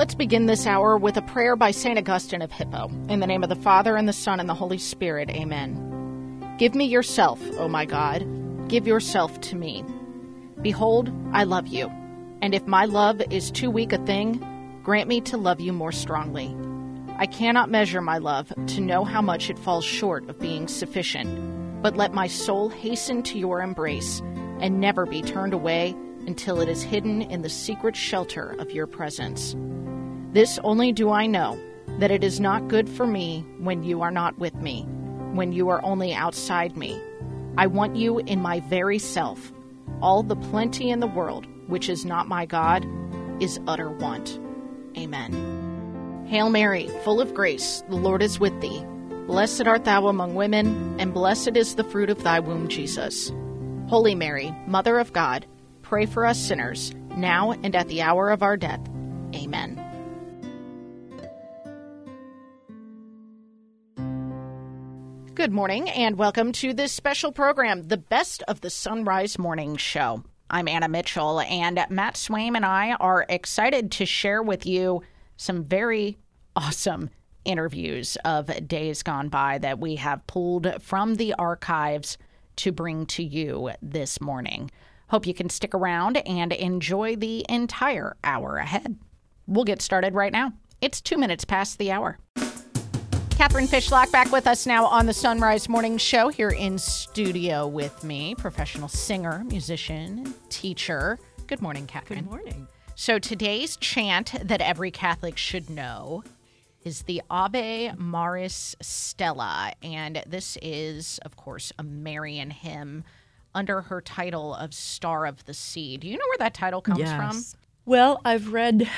Let's begin this hour with a prayer by St. Augustine of Hippo. In the name of the Father, and the Son, and the Holy Spirit, amen. Give me yourself, O my God. Give yourself to me. Behold, I love you. And if my love is too weak a thing, grant me to love you more strongly. I cannot measure my love to know how much it falls short of being sufficient, but let my soul hasten to your embrace and never be turned away until it is hidden in the secret shelter of your presence. This only do I know that it is not good for me when you are not with me, when you are only outside me. I want you in my very self. All the plenty in the world, which is not my God, is utter want. Amen. Hail Mary, full of grace, the Lord is with thee. Blessed art thou among women, and blessed is the fruit of thy womb, Jesus. Holy Mary, Mother of God, pray for us sinners, now and at the hour of our death. Amen. Good morning, and welcome to this special program, the Best of the Sunrise Morning Show. I'm Anna Mitchell, and Matt Swaim and I are excited to share with you some very awesome interviews of days gone by that we have pulled from the archives to bring to you this morning. Hope you can stick around and enjoy the entire hour ahead. We'll get started right now. It's two minutes past the hour. Catherine Fishlock back with us now on the Sunrise Morning Show here in studio with me, professional singer, musician, teacher. Good morning, Catherine. Good morning. So today's chant that every Catholic should know is the Ave Maris Stella. And this is, of course, a Marian hymn under her title of Star of the Sea. Do you know where that title comes yes. from? Well, I've read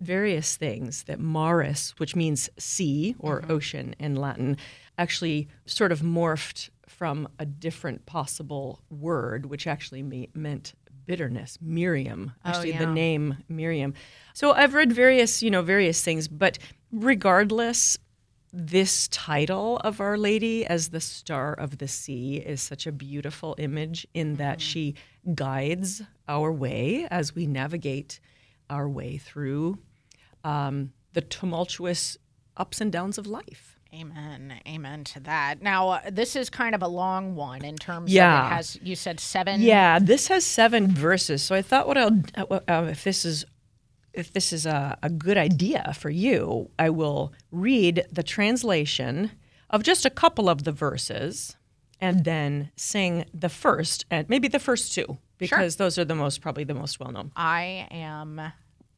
various things that Maris, which means sea or mm-hmm. ocean in Latin, actually sort of morphed from a different possible word, which actually me- meant bitterness. Miriam, oh, actually, oh, yeah. the name Miriam. So I've read various, you know, various things, but regardless, this title of Our Lady as the Star of the Sea is such a beautiful image in that mm-hmm. she guides our way as we navigate our way through um, the tumultuous ups and downs of life. Amen. Amen to that. Now, uh, this is kind of a long one in terms yeah. of it has, you said seven? Yeah, this has seven verses. So I thought what I'll, uh, uh if this is if this is a, a good idea for you, I will read the translation of just a couple of the verses and then sing the first and maybe the first two because sure. those are the most probably the most well known. I am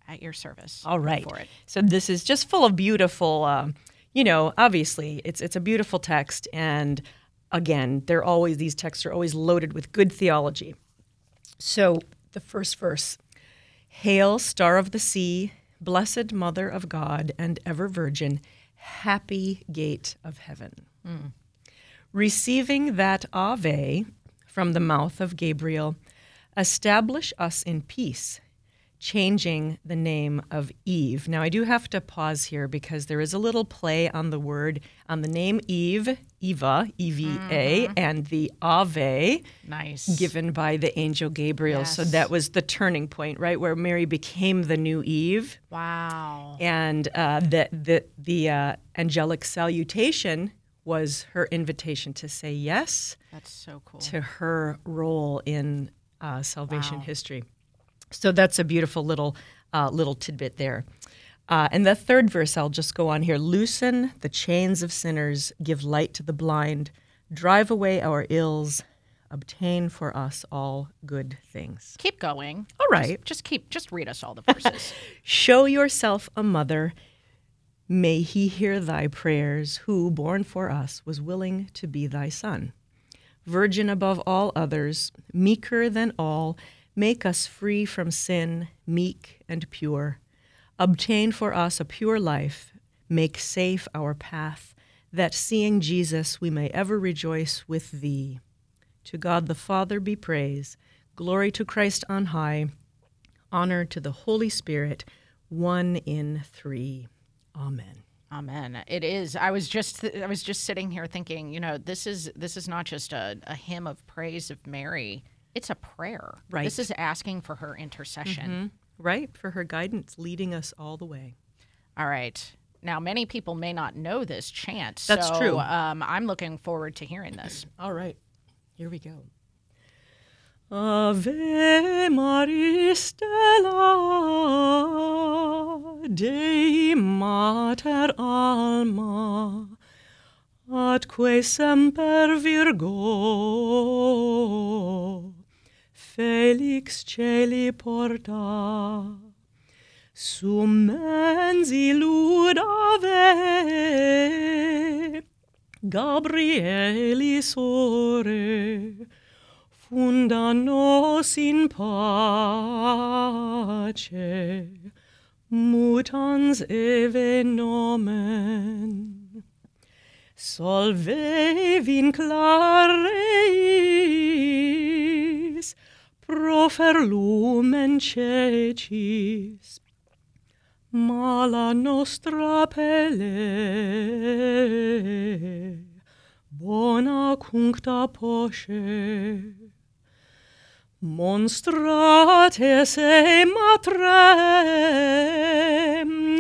at your service. All right. For it. So this is just full of beautiful. Um, you know, obviously it's it's a beautiful text, and again, they're always these texts are always loaded with good theology. So the first verse Hail, Star of the Sea, Blessed Mother of God and ever Virgin, happy gate of heaven. Mm. Receiving that Ave from the mouth of Gabriel, establish us in peace changing the name of Eve. Now, I do have to pause here because there is a little play on the word, on the name Eve, Eva, E V A, mm-hmm. and the Ave, nice, given by the angel Gabriel. Yes. So that was the turning point, right, where Mary became the new Eve. Wow. And uh, the the the uh, angelic salutation was her invitation to say yes. That's so cool. To her role in uh, salvation wow. history. So that's a beautiful little uh, little tidbit there. Uh, and the third verse, I'll just go on here. Loosen the chains of sinners, give light to the blind, drive away our ills, obtain for us all good things. Keep going. All right. Just, just keep, just read us all the verses. Show yourself a mother. May he hear thy prayers, who, born for us, was willing to be thy son. Virgin above all others, meeker than all, Make us free from sin, meek and pure. Obtain for us a pure life. Make safe our path, that seeing Jesus we may ever rejoice with thee. To God the Father be praise. Glory to Christ on high. Honor to the Holy Spirit, one in three. Amen. Amen. It is. I was just I was just sitting here thinking, you know, this is this is not just a, a hymn of praise of Mary it's a prayer. Right. This is asking for her intercession. right? For her guidance, leading us all the way. All right. Now, many people may not know this chant. That's so, true. Um, I'm looking forward to hearing this. All right. Here we go. Ave Maris Stella Dei Mater Alma atque semper Virgo Felix celi porta sum mensi lud ave Gabrielis ore funda nos in pace mutans eve nomen. Solve vinclareis profer lumen cecis, mala nostra pelle bona cuncta posce monstrat esse matrem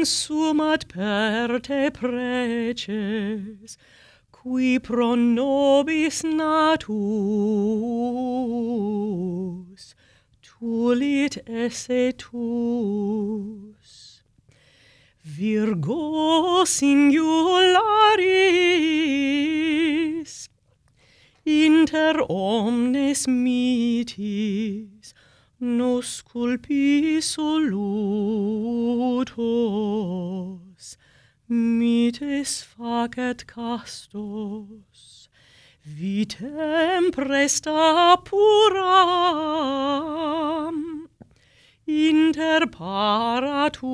sumat per te preces qui pro nobis natus tulit esse tus. Virgo singularis inter omnes mitis nos culpi soluto mites facet castos, vitem presta puram, inter paratutum,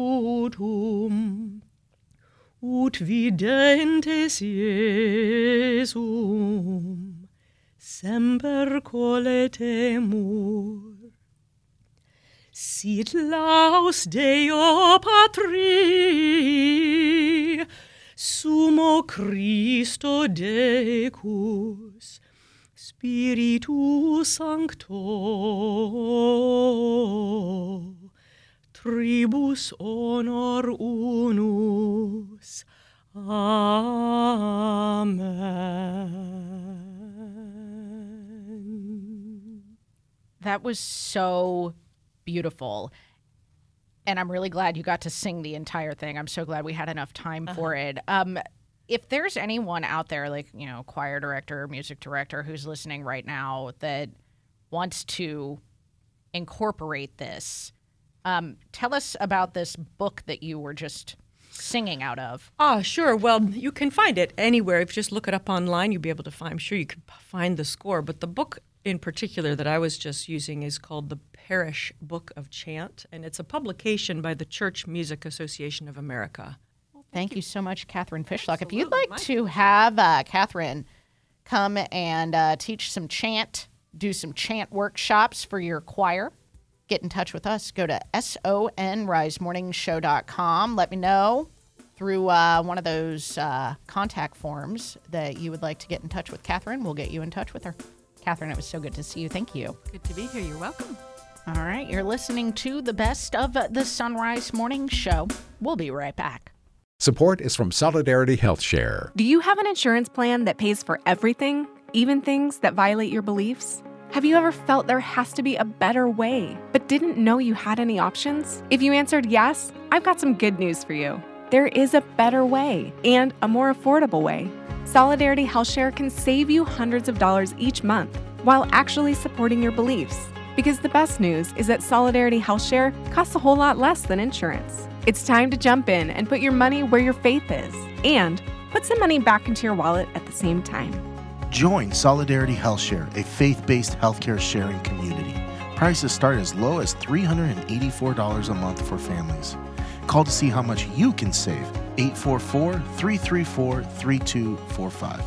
ut videntes Iesum, semper coletemur, sit laus Deo Patri. Sumo Christo decus Spiritus Sancto. Tribus honor unus. Amen. That was so beautiful. And I'm really glad you got to sing the entire thing. I'm so glad we had enough time for it. Um, if there's anyone out there, like, you know, choir director, music director, who's listening right now that wants to incorporate this, um, tell us about this book that you were just singing out of. Ah, sure. Well, you can find it anywhere. If you just look it up online, you'll be able to find. I'm sure you can find the score. But the book in particular that I was just using is called the Parish Book of Chant, and it's a publication by the Church Music Association of America. Thank you so much, Catherine Fishlock. If you'd like My to have uh, Catherine come and uh, teach some chant, do some chant workshops for your choir, get in touch with us. Go to sonrisemorningshow.com. Let me know through uh, one of those uh, contact forms that you would like to get in touch with Catherine. We'll get you in touch with her. Catherine, it was so good to see you. Thank you. Good to be here. You're welcome. All right, you're listening to the best of the Sunrise Morning Show. We'll be right back. Support is from Solidarity Health Share. Do you have an insurance plan that pays for everything, even things that violate your beliefs? Have you ever felt there has to be a better way, but didn't know you had any options? If you answered yes, I've got some good news for you. There is a better way and a more affordable way. Solidarity HealthShare can save you hundreds of dollars each month while actually supporting your beliefs. Because the best news is that Solidarity HealthShare costs a whole lot less than insurance. It's time to jump in and put your money where your faith is and put some money back into your wallet at the same time. Join Solidarity HealthShare, a faith based healthcare sharing community. Prices start as low as $384 a month for families. Call to see how much you can save 844 334 3245.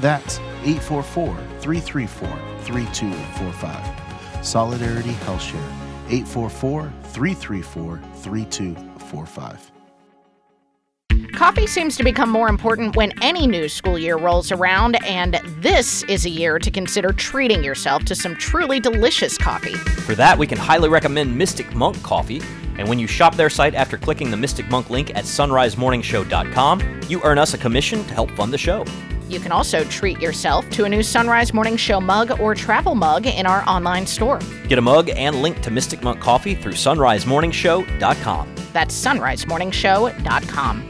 That's 844 334 3245. Solidarity HealthShare 844 334 3245. Coffee seems to become more important when any new school year rolls around, and this is a year to consider treating yourself to some truly delicious coffee. For that, we can highly recommend Mystic Monk Coffee. And when you shop their site after clicking the Mystic Monk link at sonrisemorningshow.com, you earn us a commission to help fund the show. You can also treat yourself to a new Sunrise Morning Show mug or travel mug in our online store. Get a mug and link to Mystic Monk Coffee through sonrisemorningshow.com. That's sonrisemorningshow.com.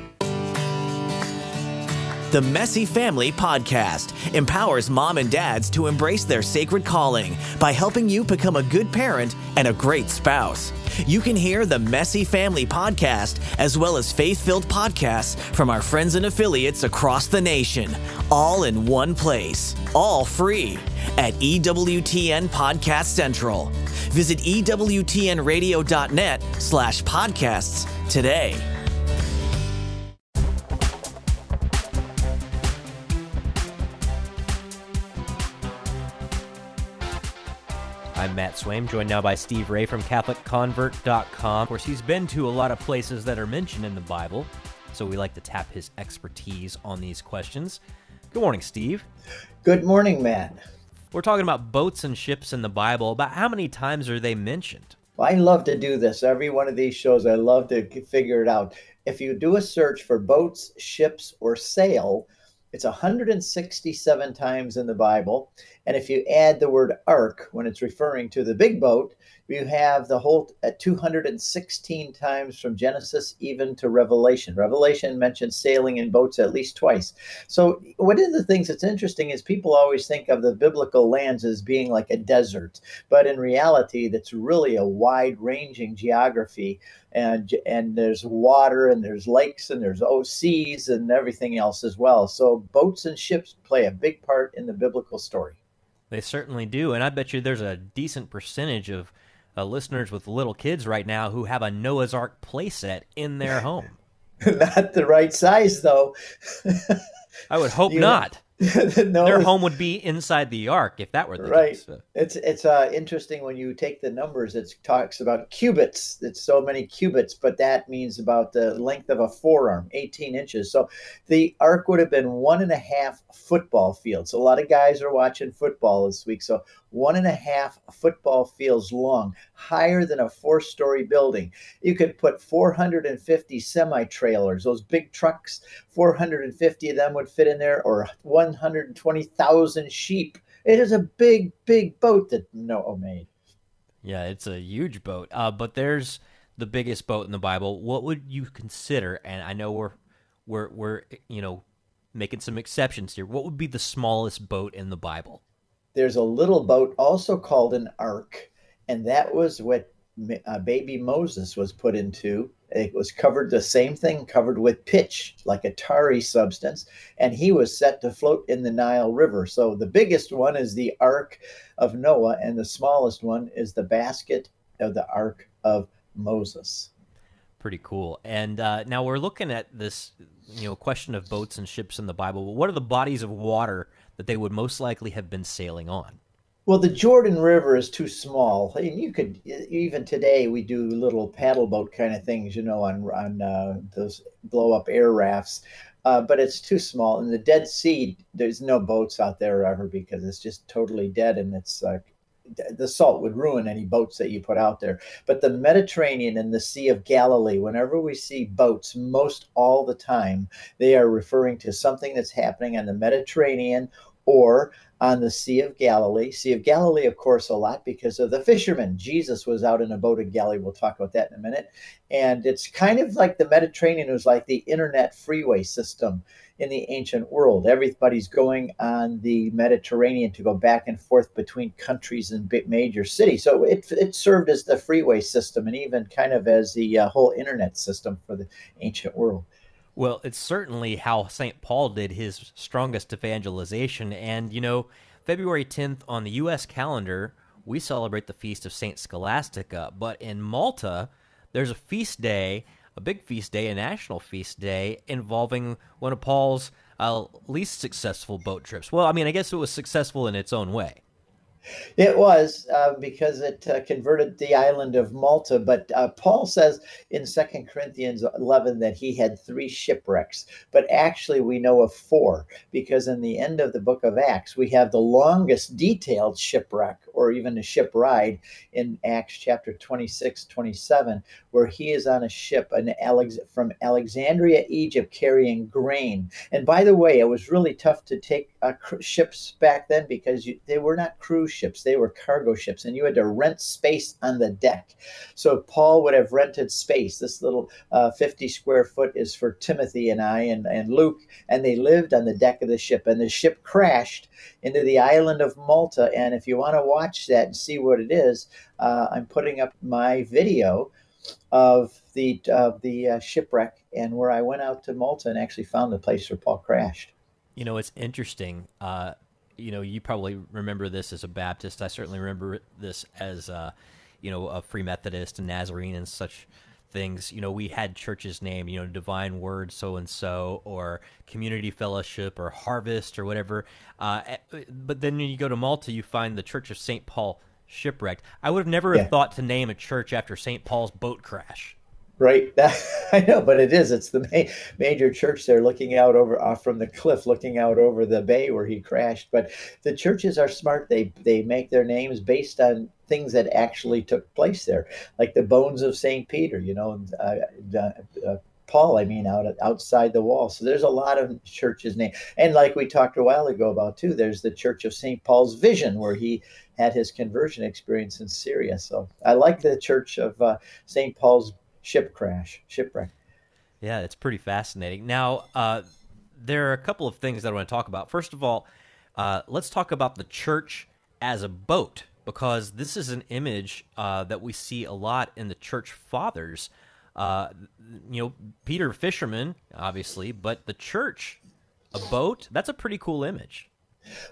The Messy Family Podcast empowers mom and dads to embrace their sacred calling by helping you become a good parent and a great spouse. You can hear the Messy Family Podcast as well as faith filled podcasts from our friends and affiliates across the nation, all in one place, all free at EWTN Podcast Central. Visit EWTNradio.net slash podcasts today. Matt Swaim, joined now by Steve Ray from CatholicConvert.com. Of course, he's been to a lot of places that are mentioned in the Bible, so we like to tap his expertise on these questions. Good morning, Steve. Good morning, Matt. We're talking about boats and ships in the Bible. About how many times are they mentioned? Well, I love to do this. Every one of these shows, I love to figure it out. If you do a search for boats, ships, or sail, it's 167 times in the Bible. And if you add the word ark when it's referring to the big boat, you have the whole uh, at 216 times from Genesis even to Revelation. Revelation mentions sailing in boats at least twice. So, one of the things that's interesting is people always think of the biblical lands as being like a desert, but in reality, that's really a wide ranging geography. And, and there's water and there's lakes and there's seas and everything else as well. So boats and ships play a big part in the biblical story. They certainly do, and I bet you there's a decent percentage of uh, listeners with little kids right now who have a Noah's Ark playset in their home. not the right size, though. I would hope you not. no, Their home would be inside the ark if that were the right. case. Right. It's it's uh, interesting when you take the numbers. It talks about cubits. It's so many cubits, but that means about the length of a forearm, 18 inches. So the ark would have been one and a half football fields. A lot of guys are watching football this week. So one and a half football fields long, higher than a four story building. You could put 450 semi trailers, those big trucks, 450 of them would fit in there, or 120,000 sheep. It is a big, big boat that Noah made. Yeah, it's a huge boat. Uh, but there's the biggest boat in the Bible. What would you consider? And I know we're we're we're you know making some exceptions here. What would be the smallest boat in the Bible? There's a little boat also called an ark, and that was what uh, baby Moses was put into. It was covered the same thing, covered with pitch, like a tarry substance, and he was set to float in the Nile River. So the biggest one is the Ark of Noah, and the smallest one is the basket of the Ark of Moses. Pretty cool. And uh, now we're looking at this, you know, question of boats and ships in the Bible. What are the bodies of water that they would most likely have been sailing on? Well, the Jordan River is too small. I mean, you could even today we do little paddle boat kind of things, you know, on on uh, those blow up air rafts, uh, but it's too small. In the Dead Sea, there's no boats out there ever because it's just totally dead and it's uh, the salt would ruin any boats that you put out there. But the Mediterranean and the Sea of Galilee, whenever we see boats, most all the time, they are referring to something that's happening on the Mediterranean or on the Sea of Galilee. Sea of Galilee, of course, a lot because of the fishermen. Jesus was out in a boat in Galilee. We'll talk about that in a minute. And it's kind of like the Mediterranean was like the internet freeway system in the ancient world. Everybody's going on the Mediterranean to go back and forth between countries and major cities. So it, it served as the freeway system and even kind of as the uh, whole internet system for the ancient world. Well, it's certainly how St. Paul did his strongest evangelization. And, you know, February 10th on the U.S. calendar, we celebrate the feast of St. Scholastica. But in Malta, there's a feast day, a big feast day, a national feast day involving one of Paul's uh, least successful boat trips. Well, I mean, I guess it was successful in its own way. It was uh, because it uh, converted the island of Malta. But uh, Paul says in Second Corinthians 11 that he had three shipwrecks. But actually, we know of four because in the end of the book of Acts, we have the longest detailed shipwreck or even a ship ride in Acts chapter 26, 27, where he is on a ship an Alex- from Alexandria, Egypt, carrying grain. And by the way, it was really tough to take uh, cr- ships back then because you, they were not cruise ships, they were cargo ships, and you had to rent space on the deck. So Paul would have rented space. This little uh, 50 square foot is for Timothy and I and, and Luke, and they lived on the deck of the ship. And the ship crashed into the island of Malta. And if you want to watch that and see what it is, uh, I'm putting up my video of the of the uh, shipwreck and where I went out to Malta and actually found the place where Paul crashed. You know, it's interesting. Uh, you know, you probably remember this as a Baptist. I certainly remember this as, uh, you know, a Free Methodist and Nazarene and such things. You know, we had churches named, you know, Divine Word so and so, or Community Fellowship, or Harvest, or whatever. Uh, eh, but then when you go to Malta, you find the Church of St. Paul shipwrecked. I would have never yeah. thought to name a church after St. Paul's boat crash. Right, that, I know, but it is. It's the ma- major church there, looking out over off from the cliff, looking out over the bay where he crashed. But the churches are smart. They they make their names based on things that actually took place there, like the bones of Saint Peter. You know, uh, uh, Paul, I mean, out outside the wall. So there's a lot of churches named, and like we talked a while ago about too, there's the Church of St. Paul's Vision, where he had his conversion experience in Syria. So I like the Church of uh, St. Paul's ship crash, shipwreck. Yeah, it's pretty fascinating. Now, uh, there are a couple of things that I want to talk about. First of all, uh, let's talk about the church as a boat because this is an image uh, that we see a lot in the church fathers. Uh, you know, Peter fisherman, obviously, but the church, a boat, that's a pretty cool image.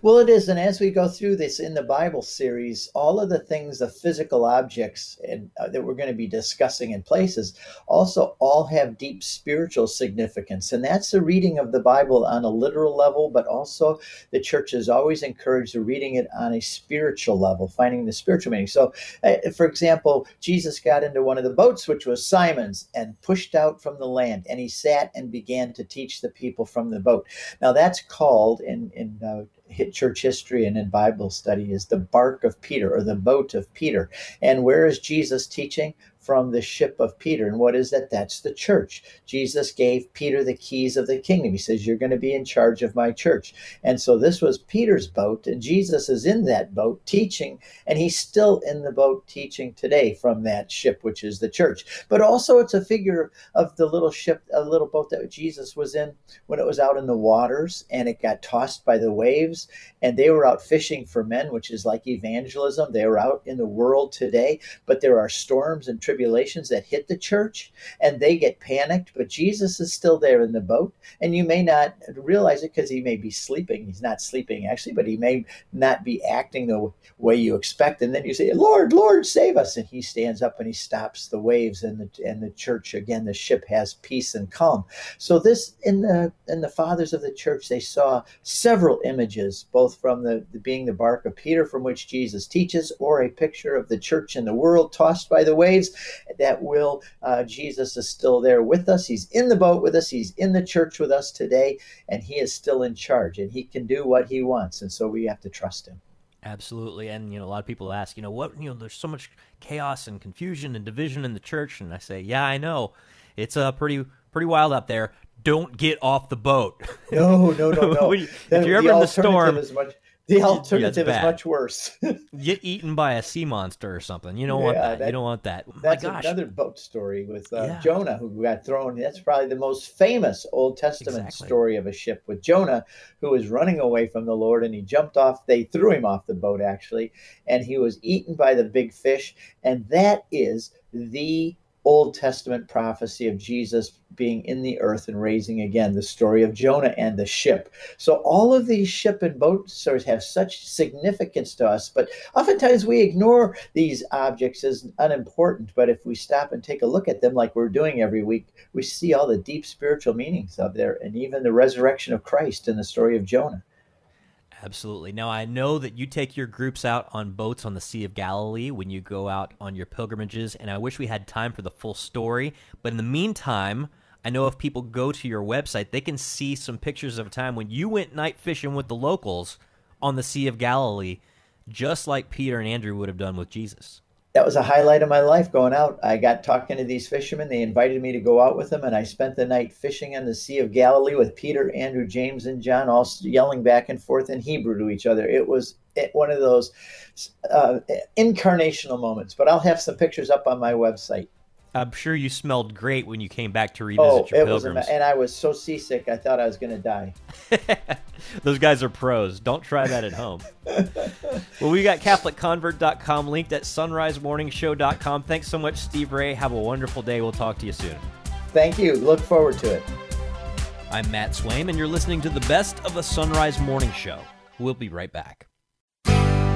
Well, it is. And as we go through this in the Bible series, all of the things, the physical objects and, uh, that we're going to be discussing in places, also all have deep spiritual significance. And that's the reading of the Bible on a literal level, but also the church is always encouraged reading it on a spiritual level, finding the spiritual meaning. So, uh, for example, Jesus got into one of the boats, which was Simon's, and pushed out from the land. And he sat and began to teach the people from the boat. Now, that's called in, in uh, hit church history and in Bible study is the bark of Peter or the boat of Peter. And where is Jesus teaching? From the ship of Peter. And what is that? That's the church. Jesus gave Peter the keys of the kingdom. He says, You're going to be in charge of my church. And so this was Peter's boat, and Jesus is in that boat teaching, and he's still in the boat teaching today from that ship, which is the church. But also, it's a figure of the little ship, a little boat that Jesus was in when it was out in the waters and it got tossed by the waves. And they were out fishing for men, which is like evangelism. They were out in the world today, but there are storms and tribulations tribulations that hit the church and they get panicked, but Jesus is still there in the boat. And you may not realize it because he may be sleeping. He's not sleeping actually, but he may not be acting the way you expect. And then you say, Lord, Lord, save us. And he stands up and he stops the waves and the and the church again, the ship has peace and calm. So this in the in the fathers of the church, they saw several images, both from the, the being the bark of Peter from which Jesus teaches, or a picture of the church in the world tossed by the waves, that will, uh, Jesus is still there with us. He's in the boat with us. He's in the church with us today, and he is still in charge, and he can do what he wants. And so we have to trust him. Absolutely. And, you know, a lot of people ask, you know, what, you know, there's so much chaos and confusion and division in the church. And I say, yeah, I know. It's uh, pretty, pretty wild out there. Don't get off the boat. No, no, no, no. if you're ever in the storm, much, the alternative is much worse. Get eaten by a sea monster or something. You don't yeah, want that. that. You don't want that. That's another boat story with uh, yeah. Jonah who got thrown. That's probably the most famous Old Testament exactly. story of a ship with Jonah who was running away from the Lord and he jumped off. They threw him off the boat actually, and he was eaten by the big fish. And that is the Old Testament prophecy of Jesus being in the earth and raising again, the story of Jonah and the ship. So, all of these ship and boat stories have such significance to us, but oftentimes we ignore these objects as unimportant. But if we stop and take a look at them, like we're doing every week, we see all the deep spiritual meanings of there and even the resurrection of Christ in the story of Jonah. Absolutely. Now, I know that you take your groups out on boats on the Sea of Galilee when you go out on your pilgrimages, and I wish we had time for the full story. But in the meantime, I know if people go to your website, they can see some pictures of a time when you went night fishing with the locals on the Sea of Galilee, just like Peter and Andrew would have done with Jesus that was a highlight of my life going out. I got talking to these fishermen. They invited me to go out with them, and I spent the night fishing in the Sea of Galilee with Peter, Andrew, James, and John, all yelling back and forth in Hebrew to each other. It was one of those uh, incarnational moments. But I'll have some pictures up on my website. I'm sure you smelled great when you came back to revisit oh, your it pilgrims. Was, and I was so seasick, I thought I was going to die. Those guys are pros. Don't try that at home. well, we got CatholicConvert.com linked at SonriseMorningshow.com. Thanks so much, Steve Ray. Have a wonderful day. We'll talk to you soon. Thank you. Look forward to it. I'm Matt Swaim, and you're listening to the best of the Sunrise Morning Show. We'll be right back.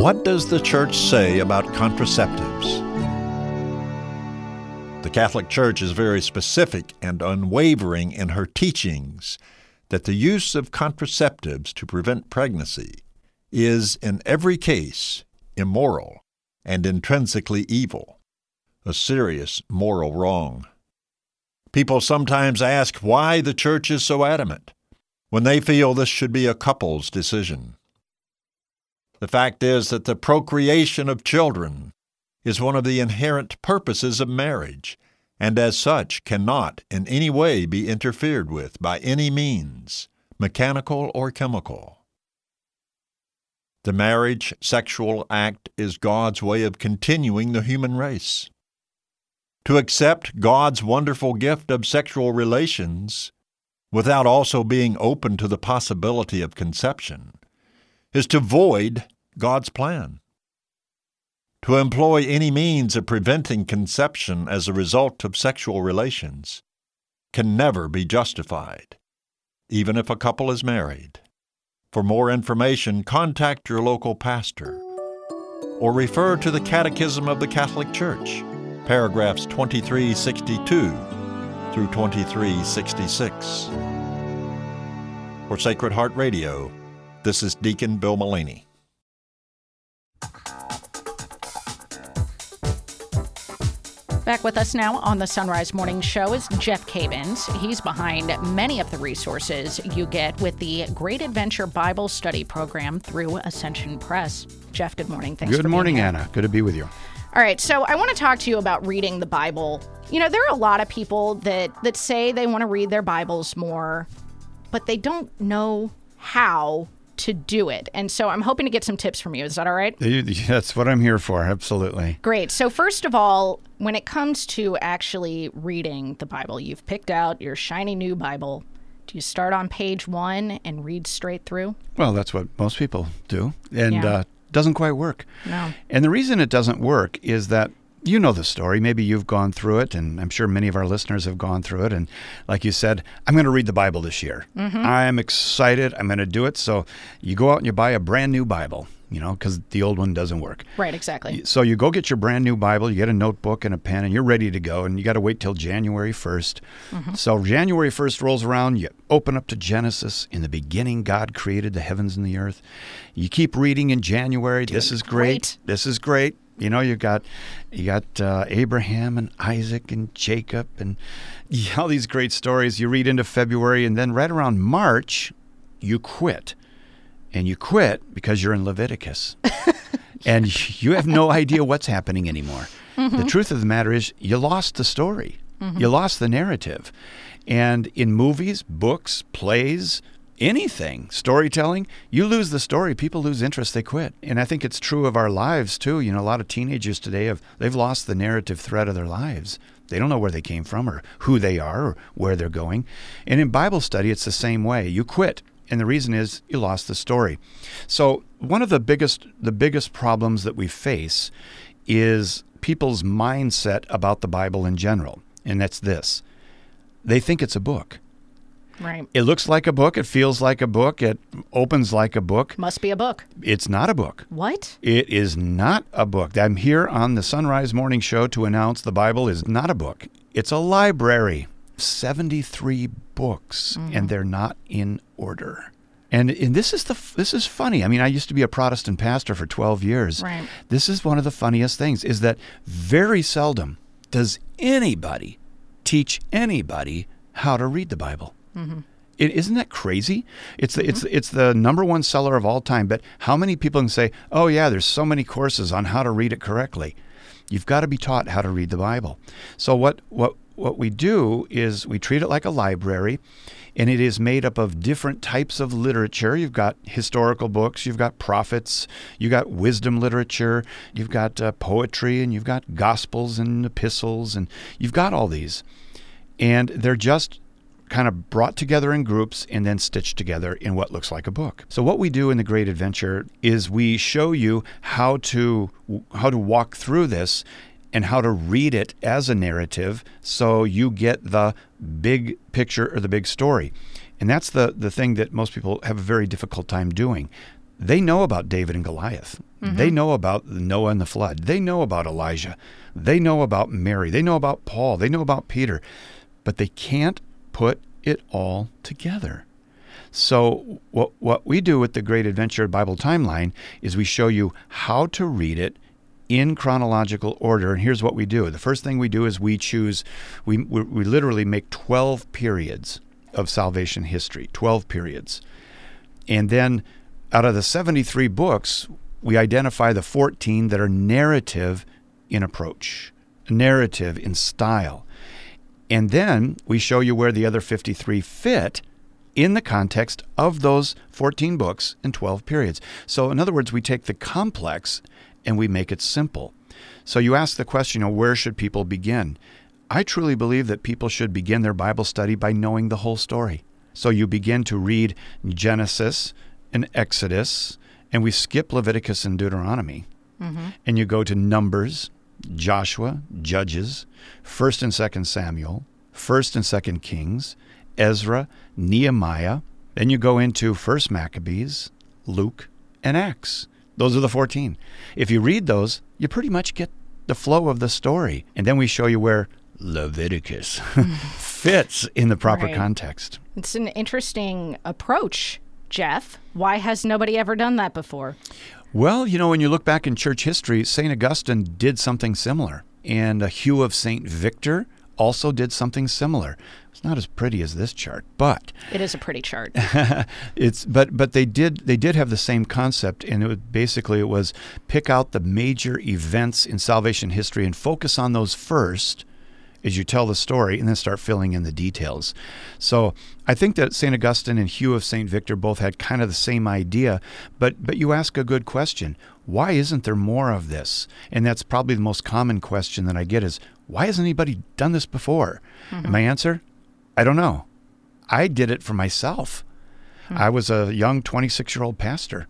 What does the church say about contraceptives? The Catholic Church is very specific and unwavering in her teachings that the use of contraceptives to prevent pregnancy is, in every case, immoral and intrinsically evil, a serious moral wrong. People sometimes ask why the Church is so adamant when they feel this should be a couple's decision. The fact is that the procreation of children is one of the inherent purposes of marriage, and as such cannot in any way be interfered with by any means, mechanical or chemical. The marriage sexual act is God's way of continuing the human race. To accept God's wonderful gift of sexual relations without also being open to the possibility of conception is to void God's plan. To employ any means of preventing conception as a result of sexual relations can never be justified, even if a couple is married. For more information, contact your local pastor or refer to the Catechism of the Catholic Church, paragraphs 2362 through 2366. For Sacred Heart Radio, this is Deacon Bill Mullaney. Back with us now on the Sunrise Morning Show is Jeff Cavins. He's behind many of the resources you get with the Great Adventure Bible Study Program through Ascension Press. Jeff, good morning. Thanks good morning, Anna. Good to be with you. All right, so I want to talk to you about reading the Bible. You know, there are a lot of people that that say they want to read their Bibles more, but they don't know how to do it. And so I'm hoping to get some tips from you. Is that all right? That's what I'm here for. Absolutely. Great. So, first of all, when it comes to actually reading the Bible, you've picked out your shiny new Bible. Do you start on page one and read straight through? Well, that's what most people do. And yeah. uh, doesn't quite work. No. And the reason it doesn't work is that you know the story. Maybe you've gone through it, and I'm sure many of our listeners have gone through it. And like you said, I'm going to read the Bible this year. Mm-hmm. I'm excited. I'm going to do it. So you go out and you buy a brand new Bible, you know, because the old one doesn't work. Right, exactly. So you go get your brand new Bible, you get a notebook and a pen, and you're ready to go. And you got to wait till January 1st. Mm-hmm. So January 1st rolls around, you open up to Genesis. In the beginning, God created the heavens and the earth. You keep reading in January. this is great. great. This is great. You know, you got you got uh, Abraham and Isaac and Jacob and all these great stories. You read into February, and then right around March, you quit, and you quit because you're in Leviticus, and you have no idea what's happening anymore. Mm-hmm. The truth of the matter is, you lost the story. Mm-hmm. You lost the narrative. And in movies, books, plays, anything, storytelling, you lose the story, people lose interest, they quit. And I think it's true of our lives too. You know, a lot of teenagers today have they've lost the narrative thread of their lives. They don't know where they came from or who they are or where they're going. And in Bible study, it's the same way. You quit And the reason is you lost the story. So one of the biggest the biggest problems that we face is people's mindset about the Bible in general. And that's this. They think it's a book. Right. It looks like a book, it feels like a book, it opens like a book. Must be a book. It's not a book. What? It is not a book. I'm here on the Sunrise Morning Show to announce the Bible is not a book. It's a library. 73 books mm-hmm. and they're not in order. And, and this is the this is funny. I mean, I used to be a Protestant pastor for 12 years. Right. This is one of the funniest things is that very seldom does anybody teach anybody how to read the Bible. It, isn't that crazy? It's the, it's it's the number one seller of all time. But how many people can say, "Oh yeah, there's so many courses on how to read it correctly"? You've got to be taught how to read the Bible. So what what what we do is we treat it like a library, and it is made up of different types of literature. You've got historical books, you've got prophets, you've got wisdom literature, you've got uh, poetry, and you've got gospels and epistles, and you've got all these, and they're just kind of brought together in groups and then stitched together in what looks like a book. So what we do in the Great Adventure is we show you how to how to walk through this and how to read it as a narrative so you get the big picture or the big story. And that's the the thing that most people have a very difficult time doing. They know about David and Goliath. Mm-hmm. They know about Noah and the flood. They know about Elijah. They know about Mary. They know about Paul. They know about Peter. But they can't put it all together. So what what we do with the Great Adventure Bible Timeline is we show you how to read it in chronological order. And here's what we do. The first thing we do is we choose we we, we literally make 12 periods of salvation history, 12 periods. And then out of the 73 books, we identify the 14 that are narrative in approach, narrative in style. And then we show you where the other 53 fit in the context of those 14 books and 12 periods. So, in other words, we take the complex and we make it simple. So, you ask the question, you know, where should people begin? I truly believe that people should begin their Bible study by knowing the whole story. So, you begin to read Genesis and Exodus, and we skip Leviticus and Deuteronomy, mm-hmm. and you go to Numbers, Joshua, Judges, 1st and 2nd Samuel, 1st and 2nd Kings, Ezra, Nehemiah. Then you go into 1st Maccabees, Luke, and Acts. Those are the 14. If you read those, you pretty much get the flow of the story. And then we show you where Leviticus fits in the proper Right. context. It's an interesting approach, Jeff. Why has nobody ever done that before? Well, you know, when you look back in church history, St. Augustine did something similar. And Hugh of St. Victor also did something similar. It's not as pretty as this chart, but It is a pretty chart. it's but but they did they did have the same concept and it was basically it was pick out the major events in salvation history and focus on those first as you tell the story and then start filling in the details. So I think that St. Augustine and Hugh of St. Victor both had kind of the same idea, but but you ask a good question. Why isn't there more of this? And that's probably the most common question that I get is why hasn't anybody done this before? And mm-hmm. my answer, I don't know. I did it for myself. Hmm. I was a young 26 year old pastor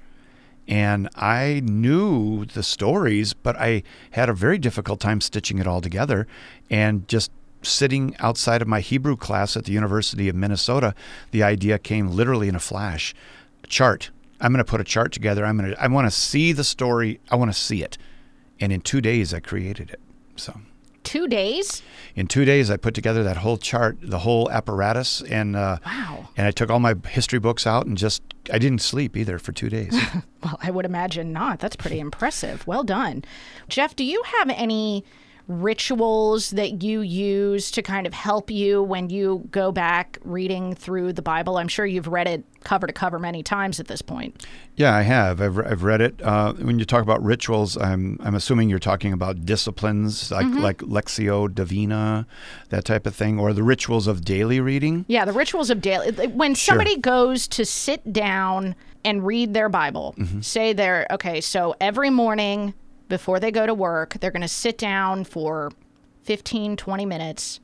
and I knew the stories, but I had a very difficult time stitching it all together. And just sitting outside of my Hebrew class at the University of Minnesota, the idea came literally in a flash. A chart. I'm going to put a chart together. I'm going to. I want to see the story. I want to see it. And in two days, I created it. So Two days? in two days, I put together that whole chart, the whole apparatus, and uh, Wow. and I took all my history books out and just I didn't sleep either for two days. Well, I would imagine not. That's pretty impressive. Well done. Jeff, do you have any rituals that you use to kind of help you when you go back reading through the Bible? I'm sure you've read it cover to cover many times at this point. yeah, I have. I've, I've read it. Uh, when you talk about rituals, I'm I'm assuming you're talking about disciplines like like Lectio Divina, that type of thing, or the rituals of daily reading. Yeah, the rituals of daily. When somebody goes to sit down and read their Bible, say they're okay, so every morning before they go to work, they're going to sit down for 15, 20 minutes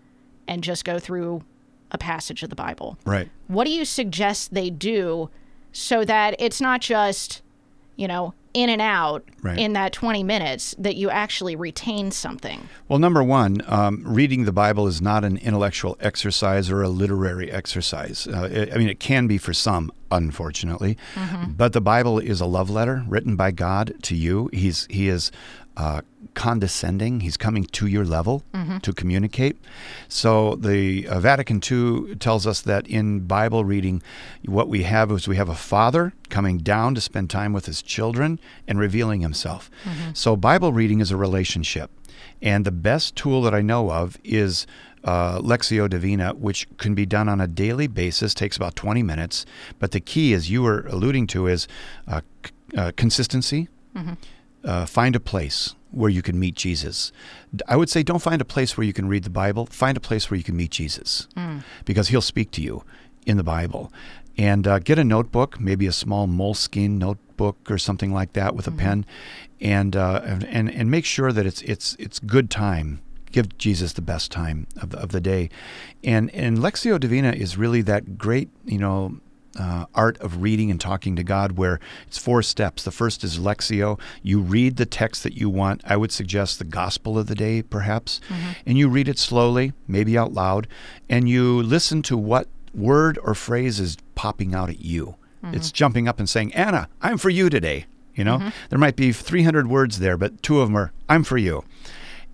and just go through a passage of the Bible. Right. What do you suggest they do so that it's not just, you know, in and out Right. in that 20 minutes, that you actually retain something. Well, number one, um, reading the Bible is not an intellectual exercise or a literary exercise. Uh, it- I mean, it can be for some, unfortunately, but the Bible is a love letter written by God to you. He's He is uh, condescending. He's coming to your level to communicate. So the uh, Vatican II tells us that in Bible reading, what we have is we have a father coming down to spend time with his children and revealing himself. So Bible reading is a relationship. And the best tool that I know of is uh, Lectio Divina, which can be done on a daily basis, takes about 20 minutes. But the key, as you were alluding to, is uh, c- uh, consistency. Uh, find a place where you can meet Jesus. I would say don't find a place where you can read the Bible. Find a place where you can meet Jesus because he'll speak to you in the Bible. And uh, get a notebook, maybe a small moleskin notebook or something like that with a pen, and, uh, and and and make sure that it's it's it's good time. Give Jesus the best time of the, of the day, and and Lectio Divina is really that great you know uh, art of reading and talking to God, where it's four steps. The first is Lectio. You read the text that you want. I would suggest the Gospel of the day, perhaps, mm-hmm. and you read it slowly, maybe out loud, and you listen to what word or phrase is popping out at you. Mm-hmm. It's jumping up and saying, Anna, I'm for you today. You know, mm-hmm. there might be 300 words there, but two of them are, I'm for you.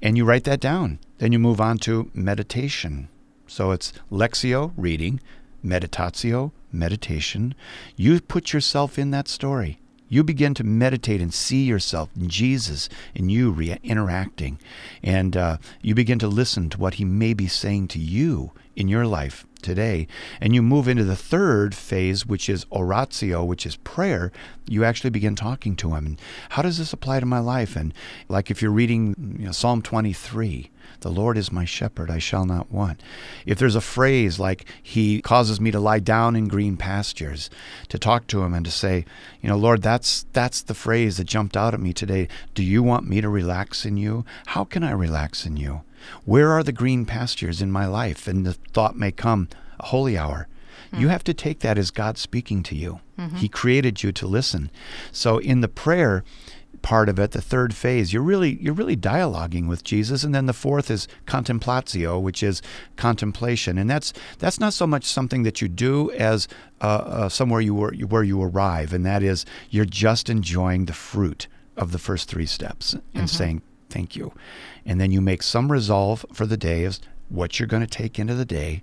And you write that down. Then you move on to meditation. So it's Lectio, reading, meditatio, meditation. You put yourself in that story. You begin to meditate and see yourself in Jesus and you re- interacting. And uh, you begin to listen to what he may be saying to you in your life today. And you move into the third phase, which is oratio, which is prayer. You actually begin talking to him. And how does this apply to my life? And like if you're reading you know, Psalm 23, the Lord is my shepherd, I shall not want. If there's a phrase like, He causes me to lie down in green pastures, to talk to Him and to say, you know, Lord, that's, that's the phrase that jumped out at me today. Do you want me to relax in you? How can I relax in you? Where are the green pastures in my life? And the thought may come, a holy hour. You have to take that as God speaking to you. He created you to listen. So in the prayer, part of it, the third phase, you're really you're really dialoguing with Jesus, and then the fourth is contemplatio, which is contemplation, and that's that's not so much something that you do as uh, uh, somewhere you were where you arrive, and that is you're just enjoying the fruit of the first three steps and saying thank you, and then you make some resolve for the day of what you're going to take into the day,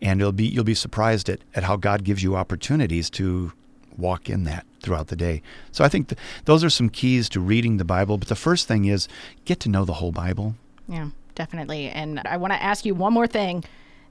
and it'll be you'll be surprised at, at how God gives you opportunities to walk in that throughout the day. So I think th- those are some keys to reading the Bible. But the first thing is get to know the whole Bible. Yeah, definitely. And I want to ask you one more thing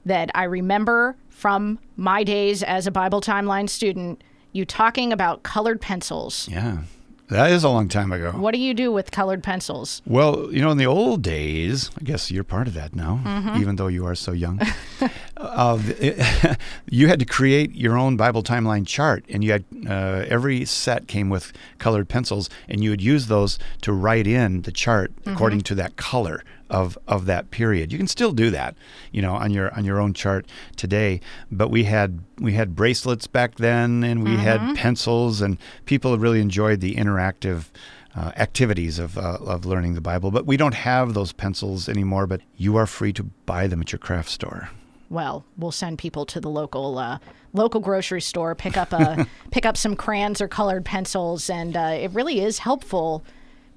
that I remember from my days as a Bible Timeline student you talking about colored pencils. Yeah, that is a long time ago. What do you do with colored pencils? Well, you know, in the old days, I guess you're part of that now, even though you are so young. uh, it- you had to create your own Bible timeline chart, and you had uh, every set came with colored pencils, and you would use those to write in the chart according to that color of of that period. You can still do that, you know, on your on your own chart today. But we had we had bracelets back then, and we had pencils, and people really enjoyed the interactive uh, activities of, uh, of learning the Bible. But we don't have those pencils anymore, but you are free to buy them at your craft store. Well, we'll send people to the local uh, local grocery store, pick up a pick up some crayons or colored pencils, and uh, it really is helpful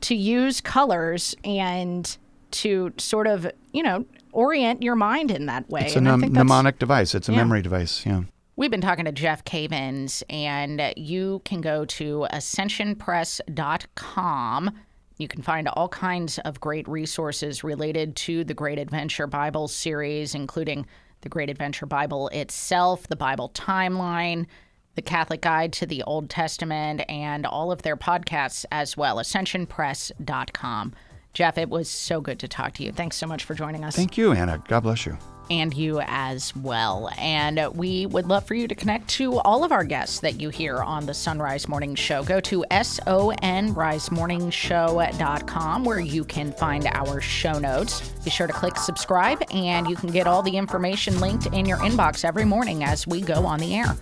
to use colors and to sort of you know orient your mind in that way. It's a And I mnem- think mnemonic device. It's a Yeah. memory device. Yeah. We've been talking to Jeff Cavins, and you can go to ascensionpress.com. You can find all kinds of great resources related to the Great Adventure Bible series, including the Great Adventure Bible itself, the Bible timeline, the Catholic Guide to the Old Testament, and all of their podcasts as well. Ascensionpress.com. Jeff, it was so good to talk to you. Thanks so much for joining us. Thank you, Anna. God bless you. and you as well. And we would love for you to connect to all of our guests that you hear on the Sonrise Morning Show. Go to sonrisemorningshow.com where you can find our show notes. Be sure to click subscribe and you can get all the information linked in your inbox every morning as we go on the air.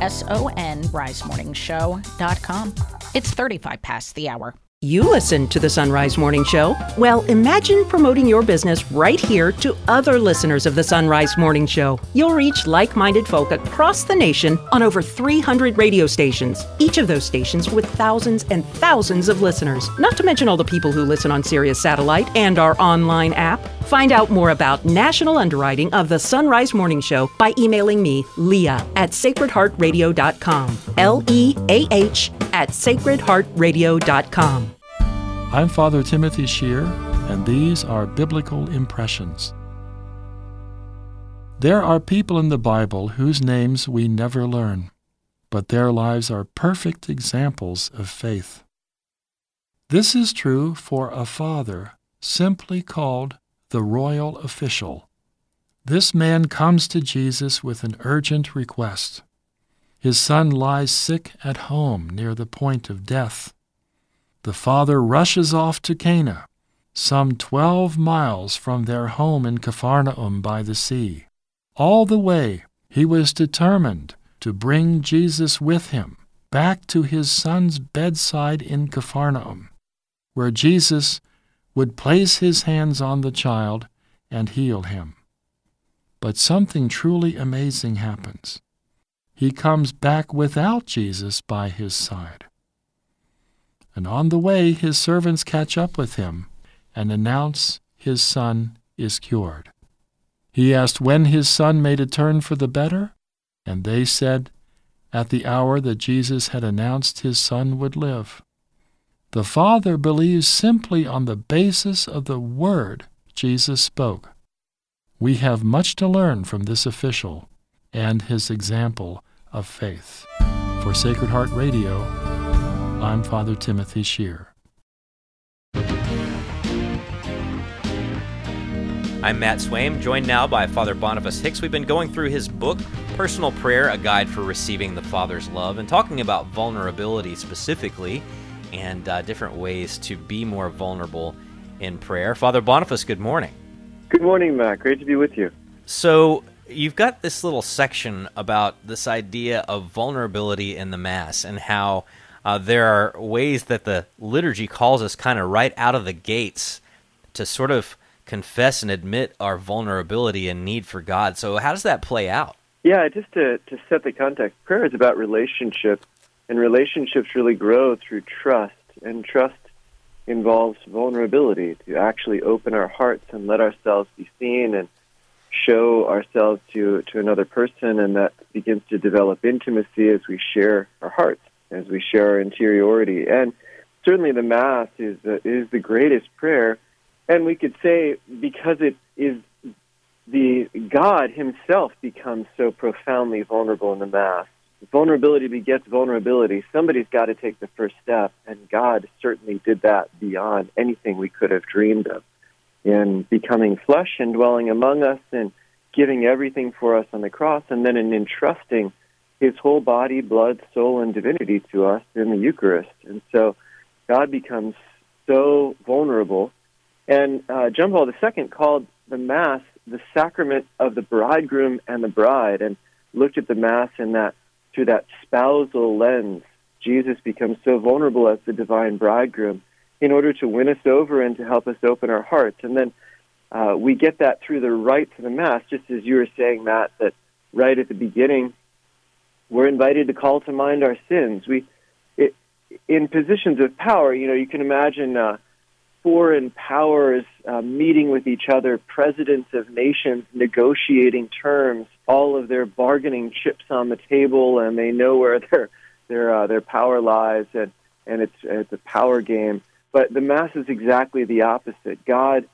sonrisemorningshow.com. It's 35 past the hour. You listen to the Sonrise Morning Show? Well, imagine promoting your business right here to other listeners of the Sonrise Morning Show. You'll reach like minded folk across the nation on over 300 radio stations, each of those stations with thousands and thousands of listeners, not to mention all the people who listen on Sirius Satellite and our online app. Find out more about national underwriting of the Sonrise Morning Show by emailing me, Leah, at sacredheartradio.com. L E A H at sacredheartradio.com. I'm Father Timothy Schehr, and these are Biblical Impressions. There are people in the Bible whose names we never learn, but their lives are perfect examples of faith. This is true for a father simply called the royal official. This man comes to Jesus with an urgent request. His son lies sick at home near the point of death. The father rushes off to Cana, some twelve miles from their home in Capharnaum by the sea. All the way, he was determined to bring Jesus with him back to his son's bedside in Capharnaum, where Jesus would place his hands on the child and heal him. But something truly amazing happens. He comes back without Jesus by his side and on the way his servants catch up with him and announce his son is cured. He asked when his son made a turn for the better, and they said, at the hour that Jesus had announced his son would live. The Father believes simply on the basis of the word Jesus spoke. We have much to learn from this official and his example of faith. For Sacred Heart Radio, I'm Father Timothy Schehr. I'm Matt Swaim, joined now by Father Boniface Hicks. We've been going through his book, Personal Prayer A Guide for Receiving the Father's Love, and talking about vulnerability specifically and uh, different ways to be more vulnerable in prayer. Father Boniface, good morning. Good morning, Matt. Great to be with you. So, you've got this little section about this idea of vulnerability in the Mass and how uh, there are ways that the liturgy calls us kind of right out of the gates to sort of confess and admit our vulnerability and need for God. So, how does that play out? Yeah, just to, to set the context, prayer is about relationship, and relationships really grow through trust, and trust involves vulnerability to actually open our hearts and let ourselves be seen and show ourselves to, to another person, and that begins to develop intimacy as we share our hearts as we share our interiority. And certainly the Mass is the, is the greatest prayer. And we could say because it is the God Himself becomes so profoundly vulnerable in the Mass. Vulnerability begets vulnerability. Somebody's got to take the first step, and God certainly did that beyond anything we could have dreamed of in becoming flesh and dwelling among us and giving everything for us on the cross, and then in entrusting his whole body, blood, soul, and divinity to us in the Eucharist. And so God becomes so vulnerable. And uh, John Paul II called the Mass the sacrament of the bridegroom and the bride and looked at the Mass in that through that spousal lens. Jesus becomes so vulnerable as the divine bridegroom in order to win us over and to help us open our hearts. And then uh, we get that through the rites of the Mass, just as you were saying, Matt, that right at the beginning, we're invited to call to mind our sins. We, it, in positions of power, you know, you can imagine uh, foreign powers uh, meeting with each other, presidents of nations negotiating terms, all of their bargaining chips on the table, and they know where their their uh, their power lies, and and it's it's a power game. But the mass is exactly the opposite. God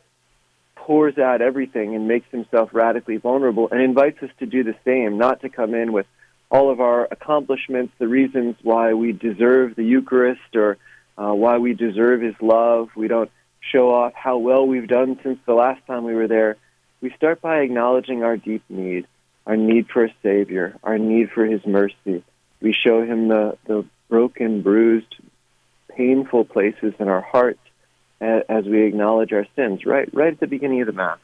pours out everything and makes himself radically vulnerable and invites us to do the same, not to come in with all of our accomplishments, the reasons why we deserve the Eucharist or uh, why we deserve His love. We don't show off how well we've done since the last time we were there. We start by acknowledging our deep need, our need for a Savior, our need for His mercy. We show Him the, the broken, bruised, painful places in our hearts as we acknowledge our sins, right, right at the beginning of the Mass.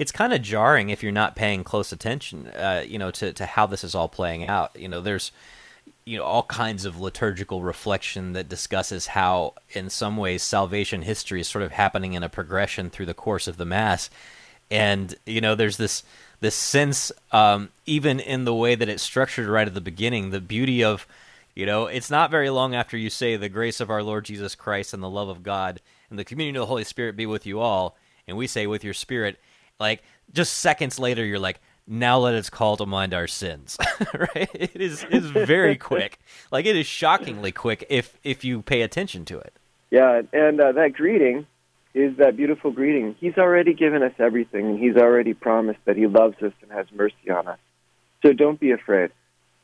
It's kind of jarring if you're not paying close attention, uh, you know, to, to how this is all playing out. You know, there's you know all kinds of liturgical reflection that discusses how in some ways salvation history is sort of happening in a progression through the course of the mass. And you know there's this this sense um, even in the way that it's structured right at the beginning the beauty of you know it's not very long after you say the grace of our lord jesus christ and the love of god and the communion of the holy spirit be with you all. And we say with your spirit like just seconds later you're like now let us call to mind our sins. Right? It is is very quick. Like it is shockingly quick if if you pay attention to it. Yeah and uh, that greeting is that beautiful greeting. He's already given us everything and he's already promised that he loves us and has mercy on us. So don't be afraid.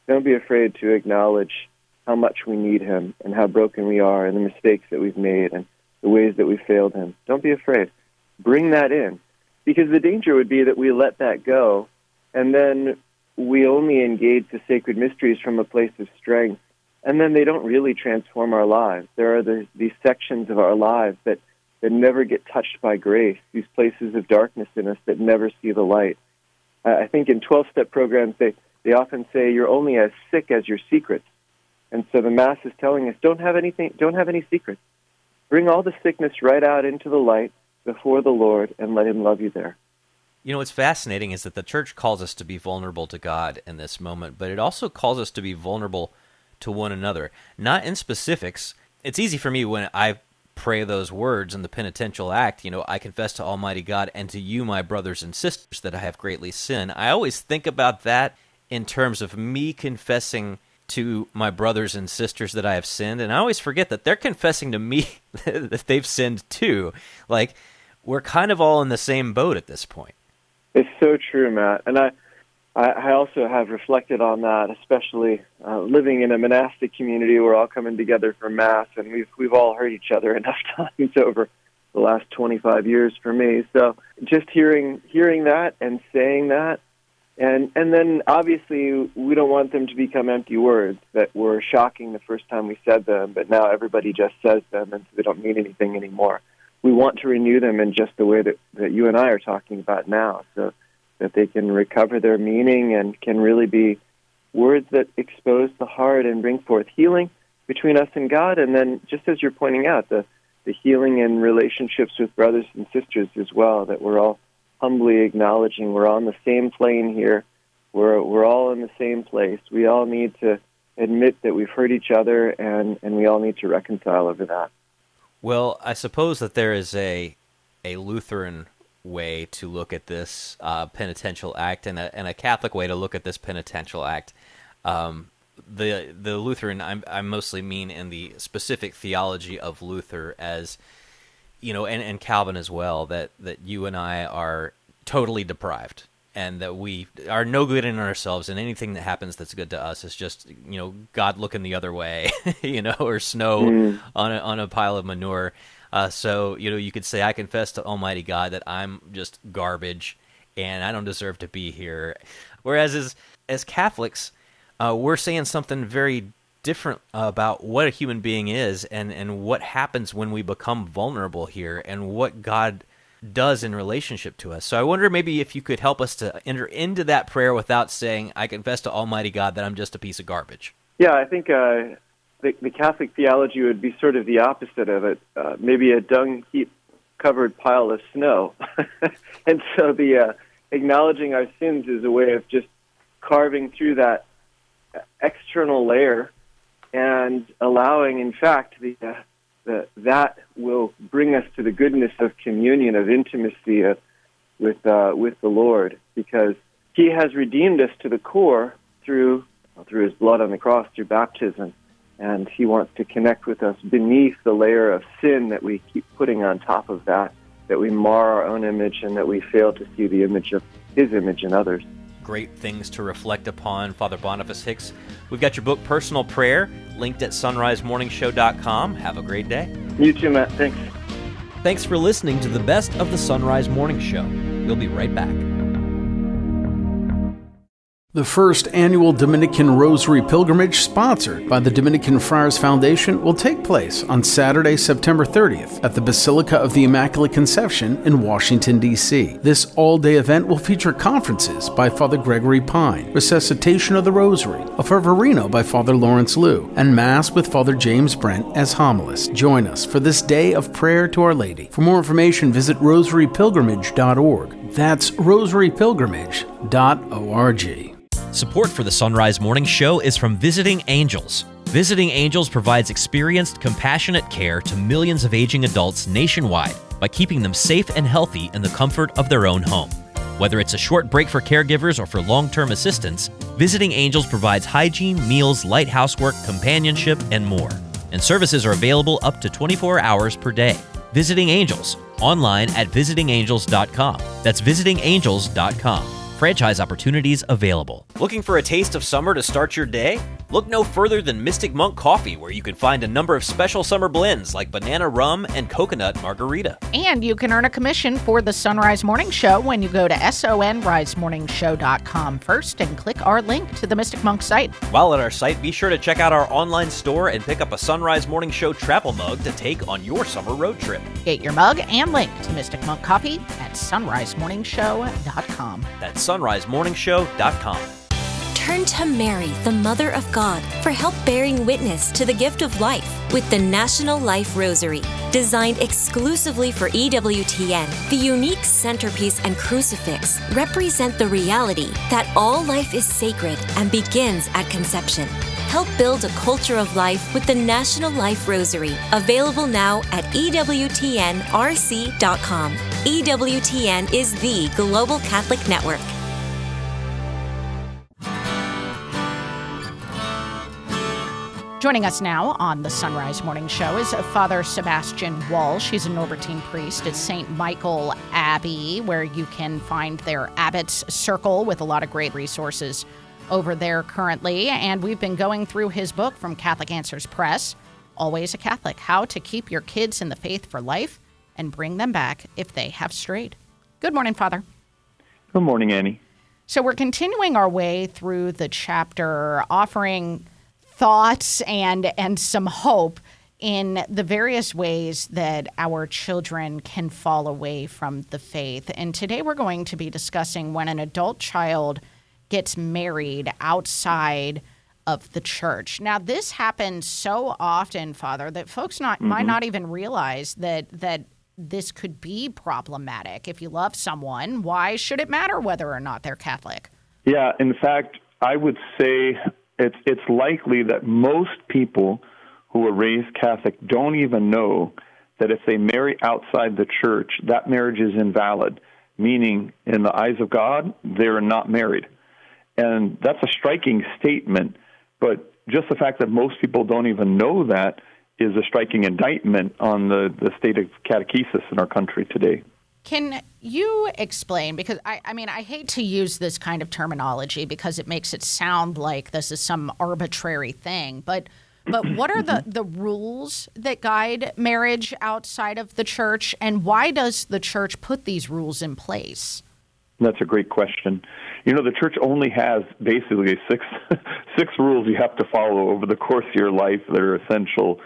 Don't be afraid to acknowledge how much we need him and how broken we are and the mistakes that we've made and the ways that we failed him. Don't be afraid. Bring that in because the danger would be that we let that go and then we only engage the sacred mysteries from a place of strength. And then they don't really transform our lives. There are the, these sections of our lives that, that never get touched by grace, these places of darkness in us that never see the light. Uh, I think in 12 step programs, they, they often say you're only as sick as your secrets. And so the Mass is telling us don't have anything, don't have any secrets. Bring all the sickness right out into the light before the Lord and let Him love you there. You know, what's fascinating is that the church calls us to be vulnerable to God in this moment, but it also calls us to be vulnerable to one another. Not in specifics. It's easy for me when I pray those words in the penitential act, you know, I confess to Almighty God and to you, my brothers and sisters, that I have greatly sinned. I always think about that in terms of me confessing to my brothers and sisters that I have sinned, and I always forget that they're confessing to me that they've sinned too. Like, we're kind of all in the same boat at this point. It's so true, Matt. And I, I also have reflected on that, especially uh, living in a monastic community. We're all coming together for mass, and we've we've all heard each other enough times over the last 25 years for me. So just hearing hearing that and saying that, and and then obviously we don't want them to become empty words that were shocking the first time we said them, but now everybody just says them, and so they don't mean anything anymore we want to renew them in just the way that, that you and I are talking about now, so that they can recover their meaning and can really be words that expose the heart and bring forth healing between us and God. And then, just as you're pointing out, the, the healing in relationships with brothers and sisters as well, that we're all humbly acknowledging we're on the same plane here. We're, we're all in the same place. We all need to admit that we've hurt each other and, and we all need to reconcile over that. Well, I suppose that there is a a Lutheran way to look at this uh, penitential act and a, and a Catholic way to look at this penitential act. Um, the the Lutheran I'm, I mostly mean in the specific theology of Luther as you know and, and Calvin as well that that you and I are totally deprived and that we are no good in ourselves and anything that happens that's good to us is just you know god looking the other way you know or snow mm. on a, on a pile of manure uh, so you know you could say i confess to almighty god that i'm just garbage and i don't deserve to be here whereas as as catholics uh, we're saying something very different about what a human being is and and what happens when we become vulnerable here and what god does in relationship to us. So I wonder maybe if you could help us to enter into that prayer without saying, I confess to Almighty God that I'm just a piece of garbage. Yeah, I think uh, the, the, Catholic theology would be sort of the opposite of it. Uh, maybe a dung heap covered pile of snow. and so the uh, acknowledging our sins is a way of just carving through that external layer and allowing, in fact, the uh, that that will bring us to the goodness of communion, of intimacy uh, with uh, with the Lord, because He has redeemed us to the core through through His blood on the cross, through baptism, and He wants to connect with us beneath the layer of sin that we keep putting on top of that, that we mar our own image, and that we fail to see the image of His image in others great things to reflect upon, Father Boniface Hicks. We've got your book, Personal Prayer, linked at sonrisemorningshow.com. Have a great day. You too, Matt. Thanks. Thanks for listening to the best of the Sonrise Morning Show. We'll be right back. The first annual Dominican Rosary Pilgrimage, sponsored by the Dominican Friars Foundation, will take place on Saturday, September 30th at the Basilica of the Immaculate Conception in Washington, D.C. This all day event will feature conferences by Father Gregory Pine, Resuscitation of the Rosary, a Fervorino by Father Lawrence Lew, and Mass with Father James Brent as homilist. Join us for this day of prayer to Our Lady. For more information, visit rosarypilgrimage.org. That's rosarypilgrimage.org. Support for the Sonrise Morning Show is from Visiting Angels. Visiting Angels provides experienced, compassionate care to millions of aging adults nationwide by keeping them safe and healthy in the comfort of their own home. Whether it's a short break for caregivers or for long term assistance, Visiting Angels provides hygiene, meals, light housework, companionship, and more. And services are available up to 24 hours per day. Visiting Angels, online at visitingangels.com. That's visitingangels.com. Franchise opportunities available. Looking for a taste of summer to start your day? Look no further than Mystic Monk Coffee, where you can find a number of special summer blends like banana rum and coconut margarita. And you can earn a commission for the Sonrise Morning Show when you go to sonrisemorningshow.com first and click our link to the Mystic Monk site. While at our site, be sure to check out our online store and pick up a Sonrise Morning Show travel mug to take on your summer road trip. Get your mug and link to Mystic Monk Coffee at sonrisemorningshow.com. That's sonrisemorningshow.com. Turn to Mary, the Mother of God, for help bearing witness to the gift of life with the National Life Rosary. Designed exclusively for EWTN, the unique centerpiece and crucifix represent the reality that all life is sacred and begins at conception. Help build a culture of life with the National Life Rosary, available now at EWTNRC.com. EWTN is the global Catholic network. Joining us now on the Sonrise Morning Show is Father Sebastian Walsh. He's a Norbertine priest at St. Michael Abbey, where you can find their Abbot's Circle with a lot of great resources over there currently. And we've been going through his book from Catholic Answers Press, Always a Catholic How to Keep Your Kids in the Faith for Life and Bring Them Back if They Have Strayed. Good morning, Father. Good morning, Annie. So, we're continuing our way through the chapter, offering thoughts and and some hope in the various ways that our children can fall away from the faith. And today we're going to be discussing when an adult child gets married outside of the church. Now this happens so often, Father, that folks not mm-hmm. might not even realize that that this could be problematic. If you love someone, why should it matter whether or not they're Catholic? Yeah, in fact, I would say it's it's likely that most people who are raised Catholic don't even know that if they marry outside the church, that marriage is invalid, meaning in the eyes of God, they're not married. And that's a striking statement, but just the fact that most people don't even know that is a striking indictment on the, the state of catechesis in our country today. Can you explain? Because I, I mean, I hate to use this kind of terminology because it makes it sound like this is some arbitrary thing. But but what are the, mm-hmm. the rules that guide marriage outside of the church, and why does the church put these rules in place? That's a great question. You know, the church only has basically six six rules you have to follow over the course of your life that are essential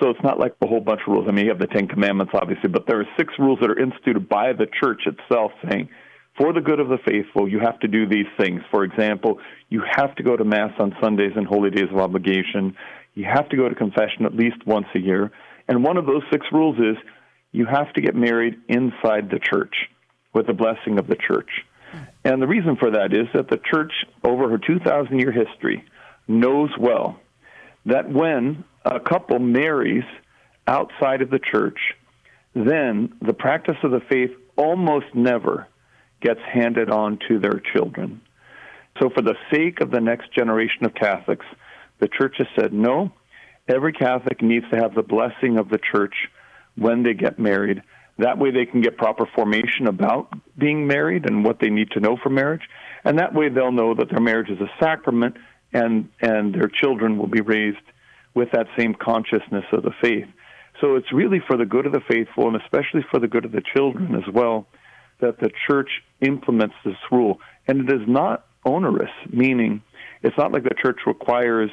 so it's not like a whole bunch of rules. I mean, you have the Ten Commandments, obviously, but there are six rules that are instituted by the church itself saying, for the good of the faithful, you have to do these things. For example, you have to go to Mass on Sundays and holy days of obligation. You have to go to confession at least once a year. And one of those six rules is you have to get married inside the church with the blessing of the church. And the reason for that is that the church, over her 2,000 year history, knows well that when a couple marries outside of the church, then the practice of the faith almost never gets handed on to their children. So, for the sake of the next generation of Catholics, the church has said no, every Catholic needs to have the blessing of the church when they get married. That way, they can get proper formation about being married and what they need to know for marriage. And that way, they'll know that their marriage is a sacrament and, and their children will be raised with that same consciousness of the faith. So it's really for the good of the faithful and especially for the good of the children as well that the church implements this rule. And it is not onerous, meaning it's not like the church requires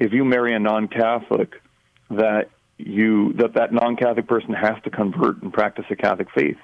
if you marry a non-Catholic that you that that non-Catholic person has to convert and practice a Catholic faith.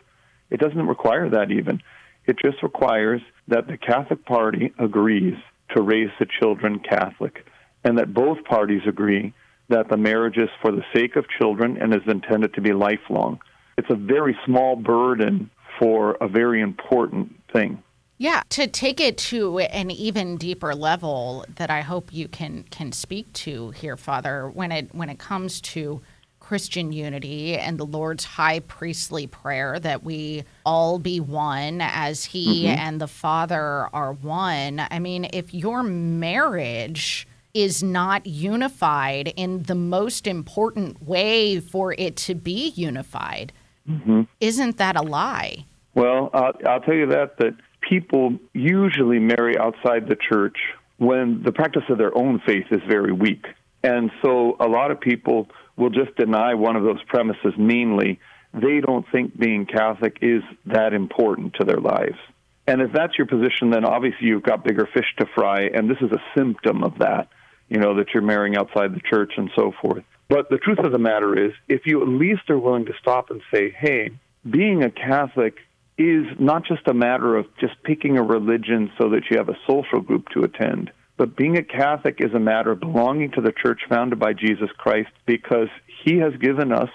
It doesn't require that even. It just requires that the Catholic party agrees to raise the children Catholic and that both parties agree that the marriage is for the sake of children and is intended to be lifelong. It's a very small burden for a very important thing. Yeah, to take it to an even deeper level that I hope you can can speak to here, Father, when it when it comes to Christian unity and the Lord's high priestly prayer that we all be one as He mm-hmm. and the Father are one. I mean, if your marriage is not unified in the most important way for it to be unified, mm-hmm. isn't that a lie? Well, I'll, I'll tell you that that people usually marry outside the church when the practice of their own faith is very weak. And so a lot of people will just deny one of those premises meanly. They don't think being Catholic is that important to their lives. And if that's your position, then obviously you've got bigger fish to fry, and this is a symptom of that, you know, that you're marrying outside the church and so forth. But the truth of the matter is, if you at least are willing to stop and say, hey, being a Catholic is not just a matter of just picking a religion so that you have a social group to attend, but being a Catholic is a matter of belonging to the church founded by Jesus Christ because he has given us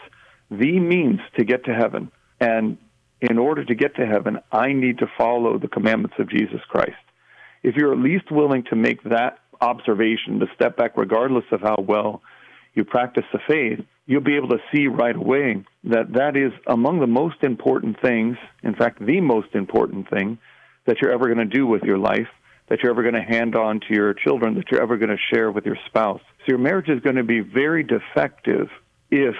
the means to get to heaven. And in order to get to heaven, I need to follow the commandments of Jesus Christ. If you're at least willing to make that observation, to step back regardless of how well you practice the faith, you'll be able to see right away that that is among the most important things, in fact, the most important thing that you're ever going to do with your life, that you're ever going to hand on to your children, that you're ever going to share with your spouse. So your marriage is going to be very defective if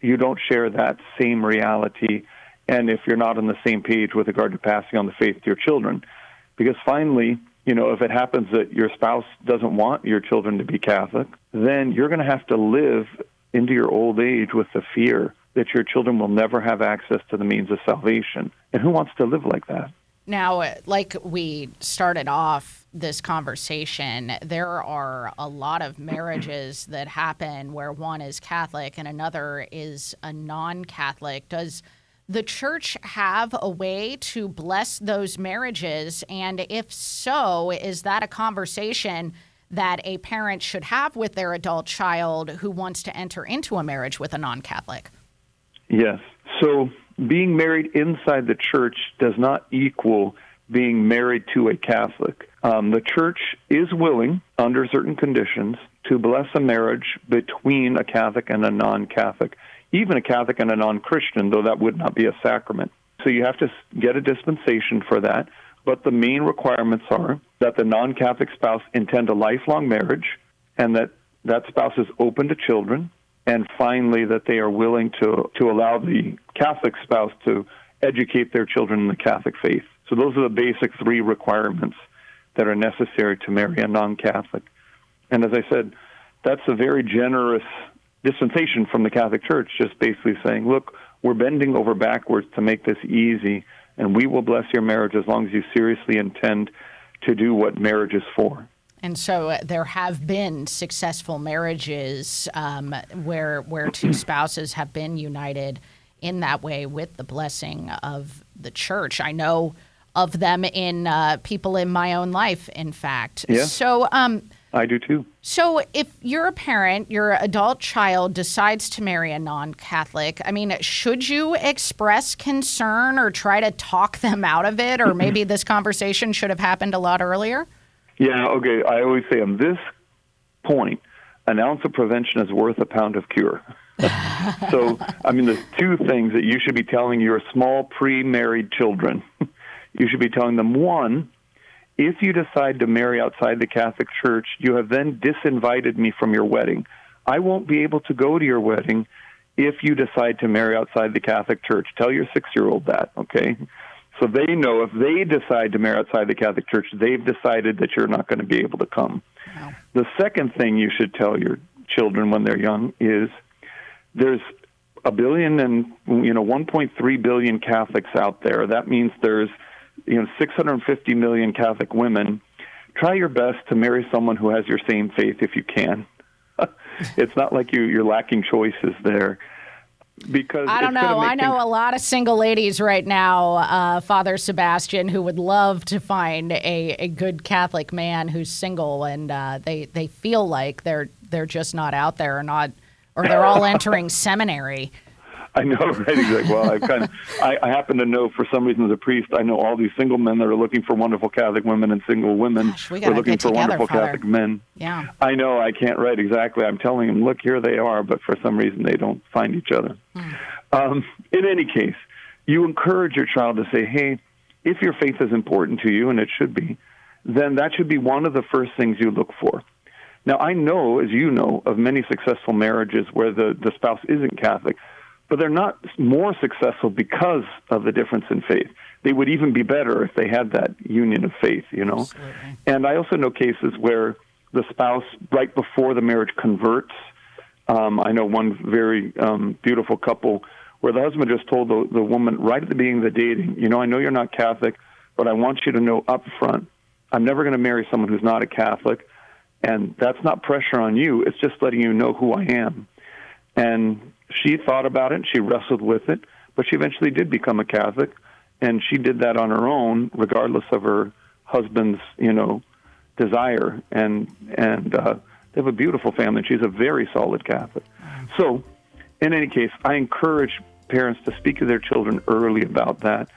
you don't share that same reality and if you're not on the same page with regard to passing on the faith to your children. Because finally, you know, if it happens that your spouse doesn't want your children to be Catholic, then you're going to have to live into your old age with the fear that your children will never have access to the means of salvation. And who wants to live like that? Now, uh, like we started off this conversation, there are a lot of marriages that happen where one is Catholic and another is a non Catholic. Does the church have a way to bless those marriages? And if so, is that a conversation that a parent should have with their adult child who wants to enter into a marriage with a non Catholic? Yes. So being married inside the church does not equal being married to a Catholic. Um, the church is willing, under certain conditions, to bless a marriage between a Catholic and a non Catholic even a Catholic and a non Christian, though that would not be a sacrament. So you have to get a dispensation for that. But the main requirements are that the non Catholic spouse intend a lifelong marriage and that that spouse is open to children. And finally, that they are willing to, to allow the Catholic spouse to educate their children in the Catholic faith. So those are the basic three requirements that are necessary to marry a non Catholic. And as I said, that's a very generous dispensation from the Catholic Church, just basically saying, look, we're bending over backwards to make this easy, and we will bless your marriage as long as you seriously intend to do what marriage is for. And so uh, there have been successful marriages um, where where two spouses have been united in that way with the blessing of the church. I know of them in uh, people in my own life, in fact. Yeah. So, um, I do too. So, if you're a parent, your adult child decides to marry a non Catholic, I mean, should you express concern or try to talk them out of it? Or maybe this conversation should have happened a lot earlier? Yeah, okay. I always say on this point, an ounce of prevention is worth a pound of cure. so, I mean, there's two things that you should be telling your small pre married children. you should be telling them one, if you decide to marry outside the Catholic Church, you have then disinvited me from your wedding. I won't be able to go to your wedding if you decide to marry outside the Catholic Church. Tell your six year old that, okay? So they know if they decide to marry outside the Catholic Church, they've decided that you're not going to be able to come. Wow. The second thing you should tell your children when they're young is there's a billion and you know 1.3 billion Catholics out there. That means there's you know 650 million Catholic women. Try your best to marry someone who has your same faith if you can. it's not like you you're lacking choices there because I don't know. I know things... a lot of single ladies right now, uh, Father Sebastian, who would love to find a, a good Catholic man who's single, and uh, they they feel like they're they're just not out there, or not, or they're all entering seminary. I know, right? Exactly. Well, I kind of, I, I happen to know for some reason as a priest, I know all these single men that are looking for wonderful Catholic women and single women Gosh, we are looking for together, wonderful Father. Catholic men. Yeah. I know, I can't write exactly. I'm telling them, look, here they are, but for some reason they don't find each other. Um, in any case, you encourage your child to say, hey, if your faith is important to you, and it should be, then that should be one of the first things you look for. Now, I know, as you know, of many successful marriages where the, the spouse isn't Catholic, but they're not more successful because of the difference in faith. They would even be better if they had that union of faith, you know? And I also know cases where the spouse, right before the marriage, converts. Um, I know one very um, beautiful couple where the husband just told the, the woman right at the beginning of the dating, you know, I know you're not Catholic, but I want you to know up front, I'm never going to marry someone who's not a Catholic. And that's not pressure on you. It's just letting you know who I am. And she thought about it. She wrestled with it, but she eventually did become a Catholic, and she did that on her own, regardless of her husband's, you know, desire. And and uh, they have a beautiful family. She's a very solid Catholic. So, in any case, I encourage parents to speak to their children early about that.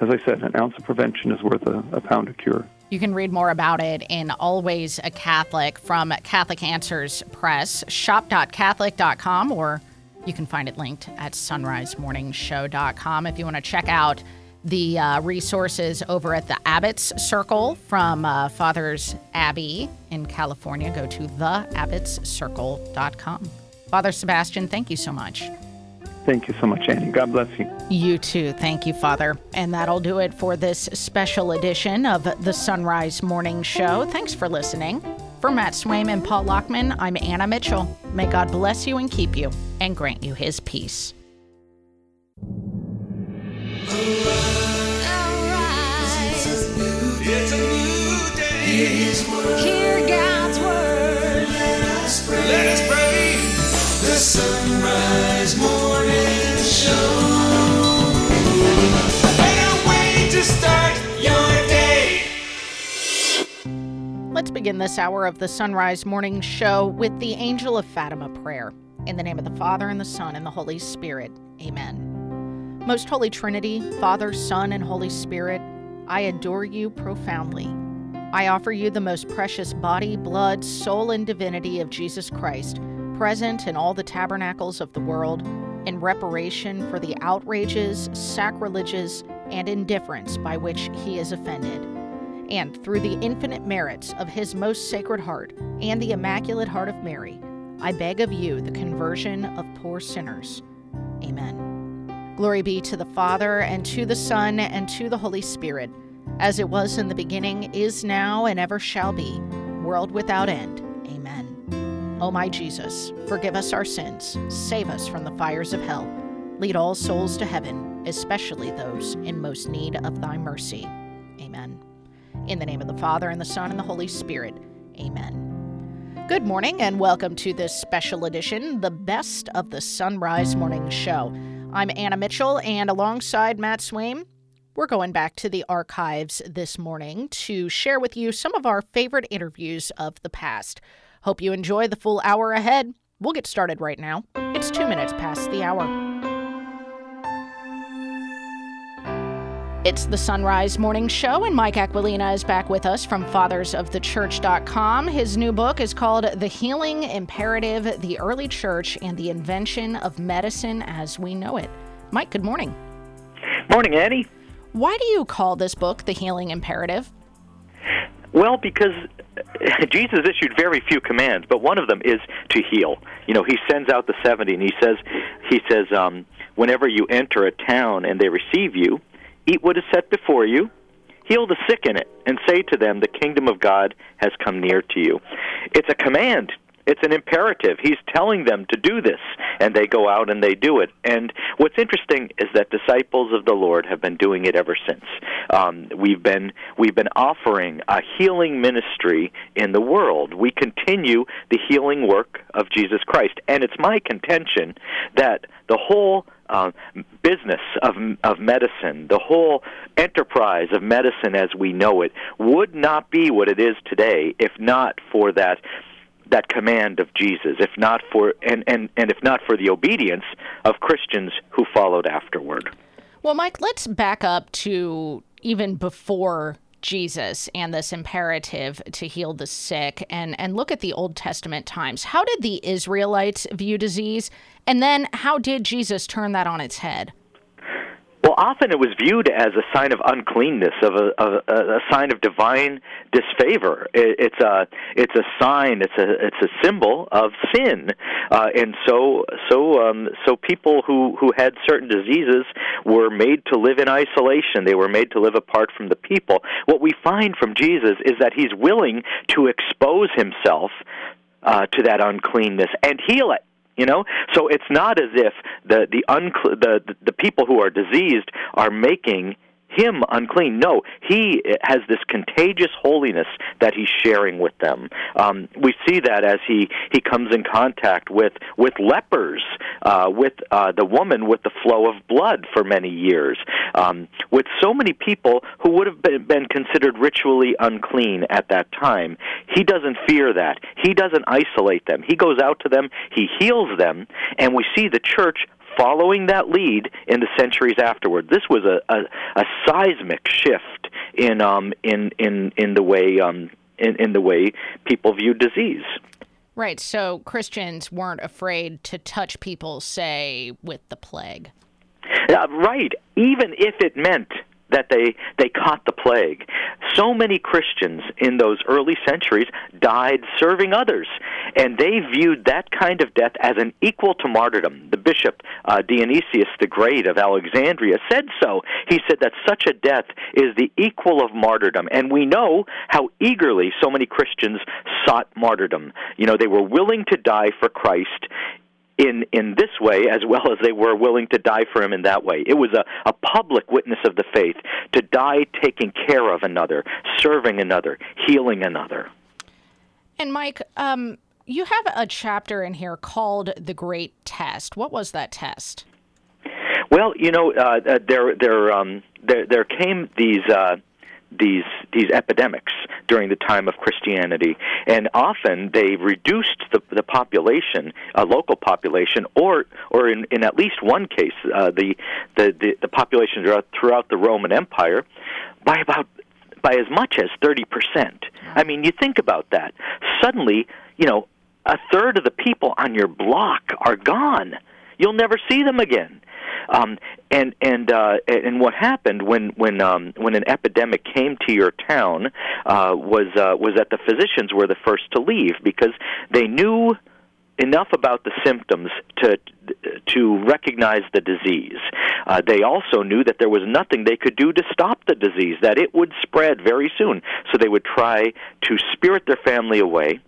As I said, an ounce of prevention is worth a, a pound of cure. You can read more about it in Always a Catholic from Catholic Answers Press, shop.catholic.com, or you can find it linked at sonrisemorningshow.com. If you want to check out the uh, resources over at the Abbot's Circle from uh, Father's Abbey in California, go to theabbotscircle.com. Father Sebastian, thank you so much. Thank you so much, Annie. God bless you. You too. Thank you, Father. And that'll do it for this special edition of the Sonrise Morning Show. Thanks for listening. For Matt Swaim and Paul Lockman, I'm Anna Mitchell. May God bless you and keep you and grant you his peace. It's a begin this hour of the Sonrise Morning Show with the Angel of Fatima prayer. In the name of the Father, and the Son, and the Holy Spirit. Amen. Most Holy Trinity, Father, Son, and Holy Spirit, I adore you profoundly. I offer you the most precious body, blood, soul, and divinity of Jesus Christ, present in all the tabernacles of the world, in reparation for the outrages, sacrileges, and indifference by which he is offended and through the infinite merits of his most sacred heart and the Immaculate Heart of Mary, I beg of you the conversion of poor sinners. Amen. Glory be to the Father, and to the Son, and to the Holy Spirit, as it was in the beginning, is now, and ever shall be, world without end. Amen. O my Jesus, forgive us our sins, save us from the fires of hell, lead all souls to heaven, especially those in most need of thy mercy. In the name of the Father, and the Son, and the Holy Spirit. Amen. Good morning, and welcome to this special edition, the best of the Sonrise Morning Show. I'm Anna Mitchell, and alongside Matt Swaim, we're going back to the archives this morning to share with you some of our favorite interviews of the past. Hope you enjoy the full hour ahead. We'll get started right now. It's two minutes past the hour. It's the Sonrise Morning Show, and Mike Aquilina is back with us from fathersofthechurch.com. His new book is called The Healing Imperative The Early Church and the Invention of Medicine as We Know It. Mike, good morning. Morning, Annie. Why do you call this book The Healing Imperative? Well, because Jesus issued very few commands, but one of them is to heal. You know, he sends out the 70 and he says he says um whenever you enter a town and they receive you, eat what is set before you, heal the sick in it, and say to them, the kingdom of God has come near to you. It's a command it's an imperative. He's telling them to do this, and they go out and they do it. And what's interesting is that disciples of the Lord have been doing it ever since. Um, we've been we've been offering a healing ministry in the world. We continue the healing work of Jesus Christ, and it's my contention that the whole uh, business of of medicine, the whole enterprise of medicine as we know it, would not be what it is today if not for that that command of Jesus, if not for and, and, and if not for the obedience of Christians who followed afterward. Well, Mike, let's back up to even before Jesus and this imperative to heal the sick and, and look at the Old Testament times. How did the Israelites view disease? And then how did Jesus turn that on its head? Well, often it was viewed as a sign of uncleanness, of a, a, a sign of divine disfavor. It, it's a it's a sign, it's a it's a symbol of sin, uh, and so so um, so people who who had certain diseases were made to live in isolation. They were made to live apart from the people. What we find from Jesus is that he's willing to expose himself uh, to that uncleanness and heal it. You know, so it's not as if the the, uncl- the the people who are diseased are making him unclean. No, he has this contagious holiness that he's sharing with them. Um, we see that as he he comes in contact with with lepers, uh, with uh, the woman with the flow of blood for many years, um, with so many people who would have been, been considered ritually unclean at that time. He doesn't fear that. He doesn't isolate them. He goes out to them. He heals them, and we see the church following that lead in the centuries afterward. This was a, a, a seismic shift in um, in in in the way um, in, in the way people view disease. Right. So Christians weren't afraid to touch people, say, with the plague. Uh, right. Even if it meant that they they caught the plague. So many Christians in those early centuries died serving others, and they viewed that kind of death as an equal to martyrdom. The bishop uh, Dionysius the Great of Alexandria said so. He said that such a death is the equal of martyrdom, and we know how eagerly so many Christians sought martyrdom. You know, they were willing to die for Christ in in this way as well as they were willing to die for him in that way. It was a, a public witness of the faith to die taking care of another, serving another, healing another. And Mike, um, you have a chapter in here called the Great Test. What was that test? Well, you know, uh, uh there there um, there there came these. Uh, these these epidemics during the time of Christianity, and often they reduced the the population, a local population, or or in, in at least one case, uh, the, the the the population throughout, throughout the Roman Empire, by about by as much as thirty percent. I mean, you think about that. Suddenly, you know, a third of the people on your block are gone. You'll never see them again. Um, and and uh, and what happened when when um, when an epidemic came to your town uh, was uh, was that the physicians were the first to leave because they knew enough about the symptoms to to recognize the disease. Uh, they also knew that there was nothing they could do to stop the disease; that it would spread very soon. So they would try to spirit their family away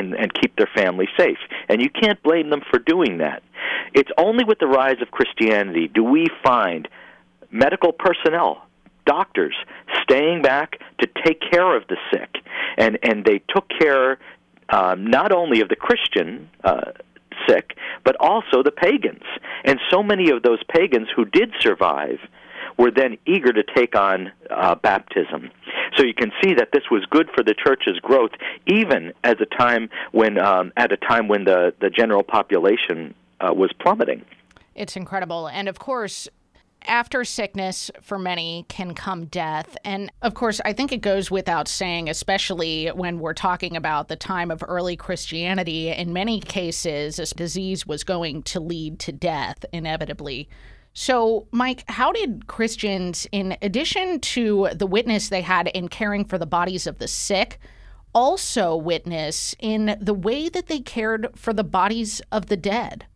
and, and keep their family safe. And you can't blame them for doing that. It's only with the rise of Christianity do we find medical personnel, doctors, staying back to take care of the sick. And, and they took care um, not only of the Christian uh, sick, but also the pagans. And so many of those pagans who did survive were then eager to take on uh, baptism. So you can see that this was good for the church's growth, even as a time when, um, at a time when the the general population uh, was plummeting. It's incredible, and of course. After sickness, for many, can come death. And of course, I think it goes without saying, especially when we're talking about the time of early Christianity, in many cases, this disease was going to lead to death inevitably. So, Mike, how did Christians, in addition to the witness they had in caring for the bodies of the sick, also witness in the way that they cared for the bodies of the dead?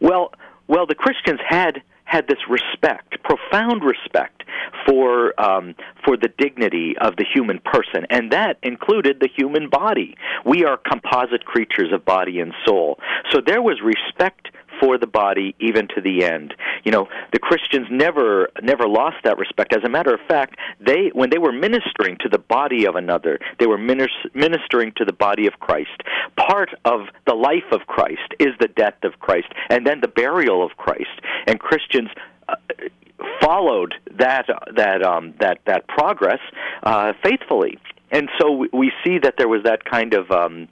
Well, well, the Christians had had this respect, profound respect for um, for the dignity of the human person, and that included the human body. We are composite creatures of body and soul. So there was respect for the body even to the end. You know, the Christians never never lost that respect. As a matter of fact, they when they were ministering to the body of another, they were minis- ministering to the body of Christ. Part of the life of Christ is the death of Christ and then the burial of Christ. And Christians uh, followed that that um, that that progress uh, faithfully. And so we see that there was that kind of um,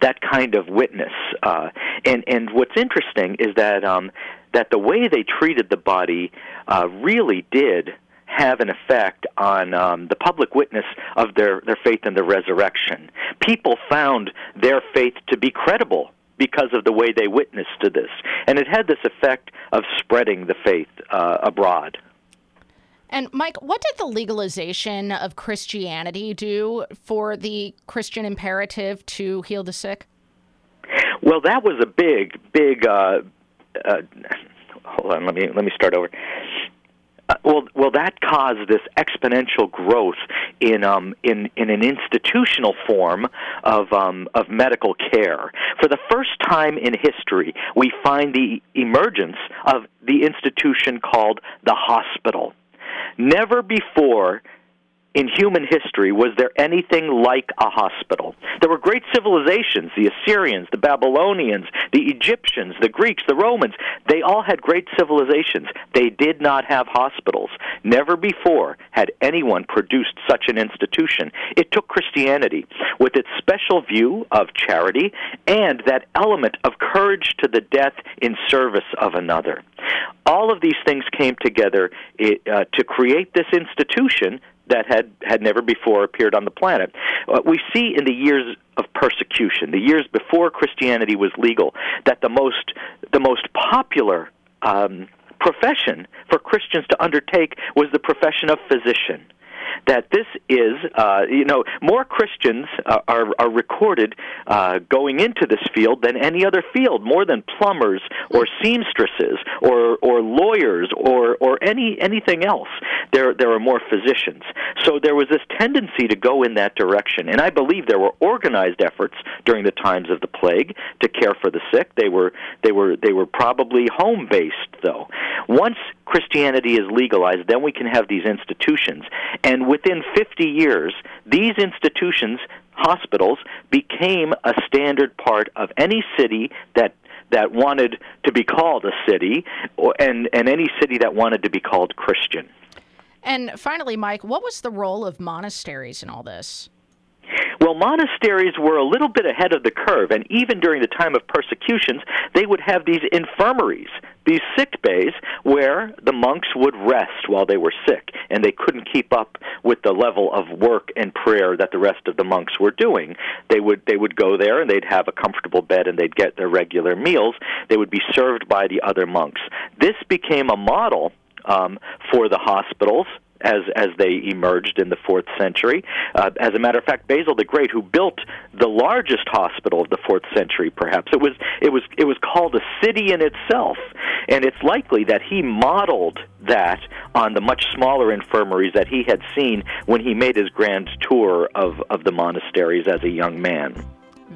that kind of witness. Uh, and and what's interesting is that um, that the way they treated the body uh, really did have an effect on um, the public witness of their, their faith in the resurrection. People found their faith to be credible because of the way they witnessed to this. And it had this effect of spreading the faith uh, abroad. And Mike, what did the legalization of Christianity do for the Christian imperative to heal the sick? Well, that was a big, big. Uh, uh, hold on, let me let me start over. Uh, well, well, that caused this exponential growth in um, in in an institutional form of um, of medical care. For the first time in history, we find the emergence of the institution called the hospital. Never before in human history was there anything like a hospital. There were great civilizations, the Assyrians, the Babylonians, the Egyptians, the Greeks, the Romans. They all had great civilizations. They did not have hospitals. Never before had anyone produced such an institution. It took Christianity, with its special view of charity and that element of courage to the death in service of another. All of these things came together uh, to create this institution that had had never before appeared on the planet. Uh, we see in the years of persecution, the years before Christianity was legal, that the most the most popular um, profession for Christians to undertake was the profession of physician that this is, uh, you know, more Christians uh, are, are recorded uh, going into this field than any other field, more than plumbers or seamstresses or, or lawyers or, or any anything else. There, there are more physicians. So there was this tendency to go in that direction, and I believe there were organized efforts during the times of the plague to care for the sick. They were, they were, they were probably home based, though. Once Christianity is legalized, then we can have these institutions. And within 50 years, these institutions, hospitals, became a standard part of any city that that wanted to be called a city, or, and, and any city that wanted to be called Christian. And finally, Mike, what was the role of monasteries in all this? Well, monasteries were a little bit ahead of the curve, and even during the time of persecutions, they would have these infirmaries, these sick bays, where the monks would rest while they were sick, and they couldn't keep up with the level of work and prayer that the rest of the monks were doing. They would they would go there and they'd have a comfortable bed and they'd get their regular meals. They would be served by the other monks. This became a model um, for the hospitals as as they emerged in the fourth century. Uh, as a matter of fact, Basil the Great, who built the largest hospital of the fourth century, perhaps it was it was it was called a city in itself, and it's likely that he modeled that on the much smaller infirmaries that he had seen when he made his grand tour of of the monasteries as a young man.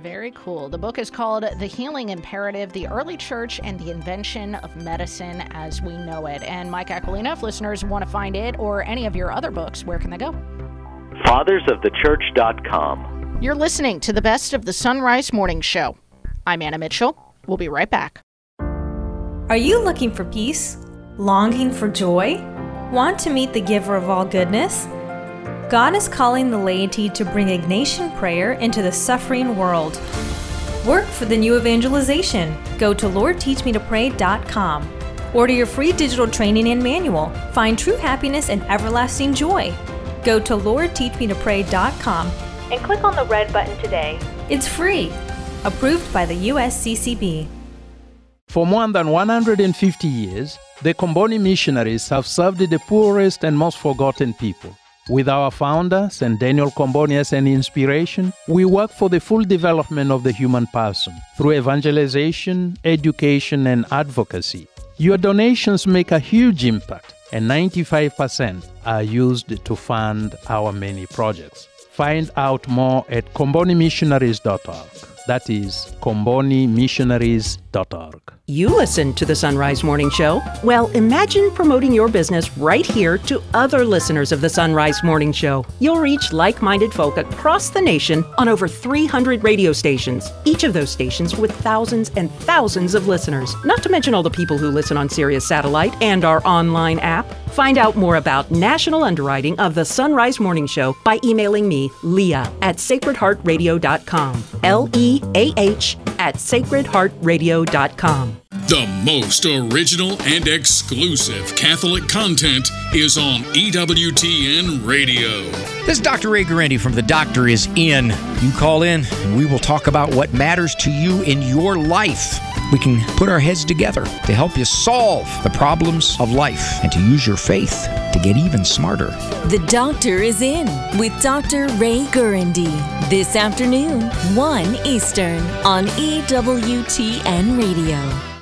Very cool. The book is called The Healing Imperative The Early Church and the Invention of Medicine as We Know It. And Mike Aquilina, if listeners want to find it or any of your other books, where can they go? Fathersofthechurch.com. You're listening to the best of the Sonrise Morning Show. I'm Anna Mitchell. We'll be right back. Are you looking for peace? Longing for joy? Want to meet the giver of all goodness? God is calling the laity to bring Ignatian prayer into the suffering world. Work for the new evangelization. Go to LordTeachMeToPray.com. Order your free digital training and manual. Find true happiness and everlasting joy. Go to LordTeachMeToPray.com and click on the red button today. It's free. Approved by the USCCB. For more than 150 years, the Comboni missionaries have served the poorest and most forgotten people. With our founder, St. Daniel Comboni as an inspiration, we work for the full development of the human person through evangelization, education, and advocacy. Your donations make a huge impact. and 95% are used to fund our many projects. Find out more at combonimissionaries.org. That is combonimissionaries.org. You listen to the Sonrise Morning Show? Well, imagine promoting your business right here to other listeners of the Sonrise Morning Show. You'll reach like minded folk across the nation on over 300 radio stations, each of those stations with thousands and thousands of listeners, not to mention all the people who listen on Sirius Satellite and our online app. Find out more about national underwriting of the Sonrise Morning Show by emailing me, Leah, at sacredheartradio.com. L E A H at sacredheartradio.com. The most original and exclusive Catholic content is on EWTN Radio. This is Dr. Ray Guarendi from The Doctor is In. You call in and we will talk about what matters to you in your life. We can put our heads together to help you solve the problems of life and to use your faith to get even smarter. The Doctor is in with Dr. Ray Guarendi this afternoon, 1 Eastern on EWTN Radio.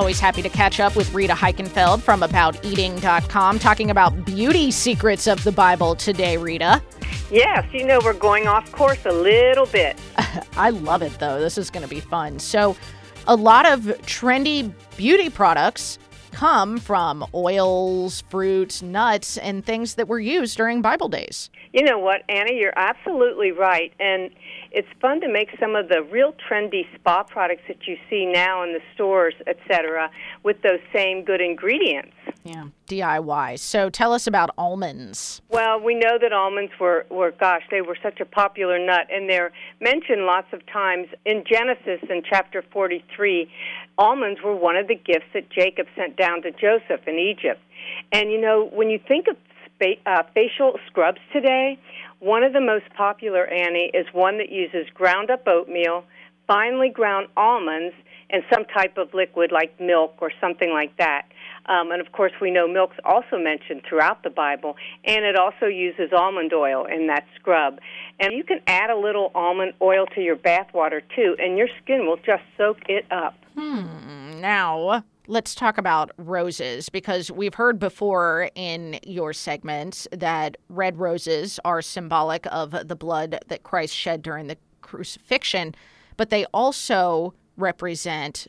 Always happy to catch up with Rita Heikenfeld from AboutEating.com talking about beauty secrets of the Bible today, Rita. Yes, you know, we're going off course a little bit. I love it though. This is going to be fun. So, a lot of trendy beauty products come from oils, fruits, nuts, and things that were used during Bible days. You know what, Anna, you're absolutely right. And it's fun to make some of the real trendy spa products that you see now in the stores, etc., with those same good ingredients. Yeah, DIY. So, tell us about almonds. Well, we know that almonds were, were, gosh, they were such a popular nut, and they're mentioned lots of times in Genesis in chapter 43. Almonds were one of the gifts that Jacob sent down to Joseph in Egypt. And you know, when you think of spa- uh, facial scrubs today, one of the most popular, Annie, is one that uses ground up oatmeal, finely ground almonds, and some type of liquid like milk or something like that. Um, and of course, we know milk's also mentioned throughout the Bible, and it also uses almond oil in that scrub. And you can add a little almond oil to your bath water too, and your skin will just soak it up. Hmm. Now, let's talk about roses because we've heard before in your segments that red roses are symbolic of the blood that Christ shed during the crucifixion, but they also represent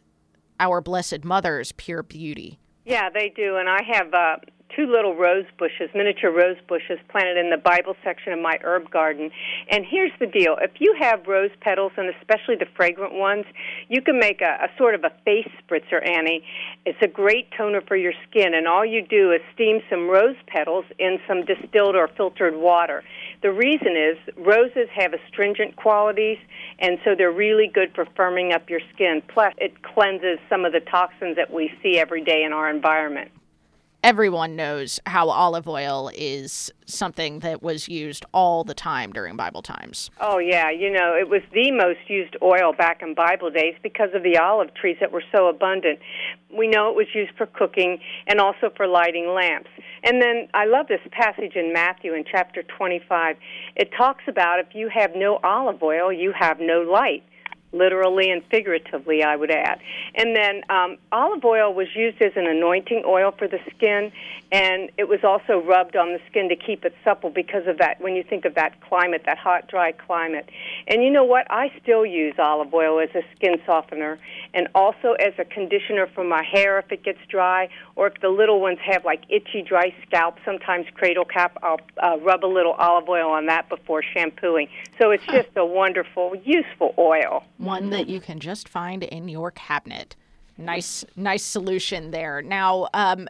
our Blessed Mother's pure beauty. Yeah, they do. And I have uh, two little rose bushes, miniature rose bushes, planted in the Bible section of my herb garden. And here's the deal if you have rose petals, and especially the fragrant ones, you can make a, a sort of a face spritzer, Annie. It's a great toner for your skin. And all you do is steam some rose petals in some distilled or filtered water. The reason is roses have astringent qualities, and so they're really good for firming up your skin. Plus, it cleanses some of the toxins that we see every day in our environment. Everyone knows how olive oil is something that was used all the time during Bible times. Oh, yeah. You know, it was the most used oil back in Bible days because of the olive trees that were so abundant. We know it was used for cooking and also for lighting lamps. And then I love this passage in Matthew in chapter 25. It talks about if you have no olive oil, you have no light literally and figuratively, I would add. And then um, olive oil was used as an anointing oil for the skin, and it was also rubbed on the skin to keep it supple because of that. When you think of that climate, that hot, dry climate, and you know what? I still use olive oil as a skin softener, and also as a conditioner for my hair if it gets dry, or if the little ones have like itchy, dry scalp. Sometimes cradle cap, I'll uh, rub a little olive oil on that before shampooing. So it's just a wonderful, useful oil one that you can just find in your cabinet. Nice, nice solution there. Now, um,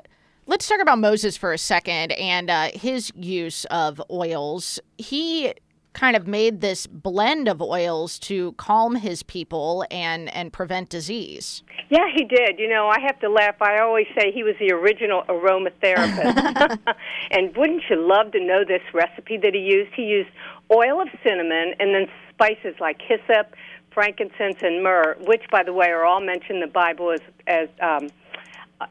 let's talk about Moses for a second and uh, his use of oils. He kind of made this blend of oils to calm his people and and prevent disease. Yeah, he did. You know, I have to laugh. I always say he was the original aromatherapist. and wouldn't you love to know this recipe that he used? He used oil of cinnamon and then spices like hyssop, frankincense and myrrh, which, by the way, are all mentioned in the Bible as as um,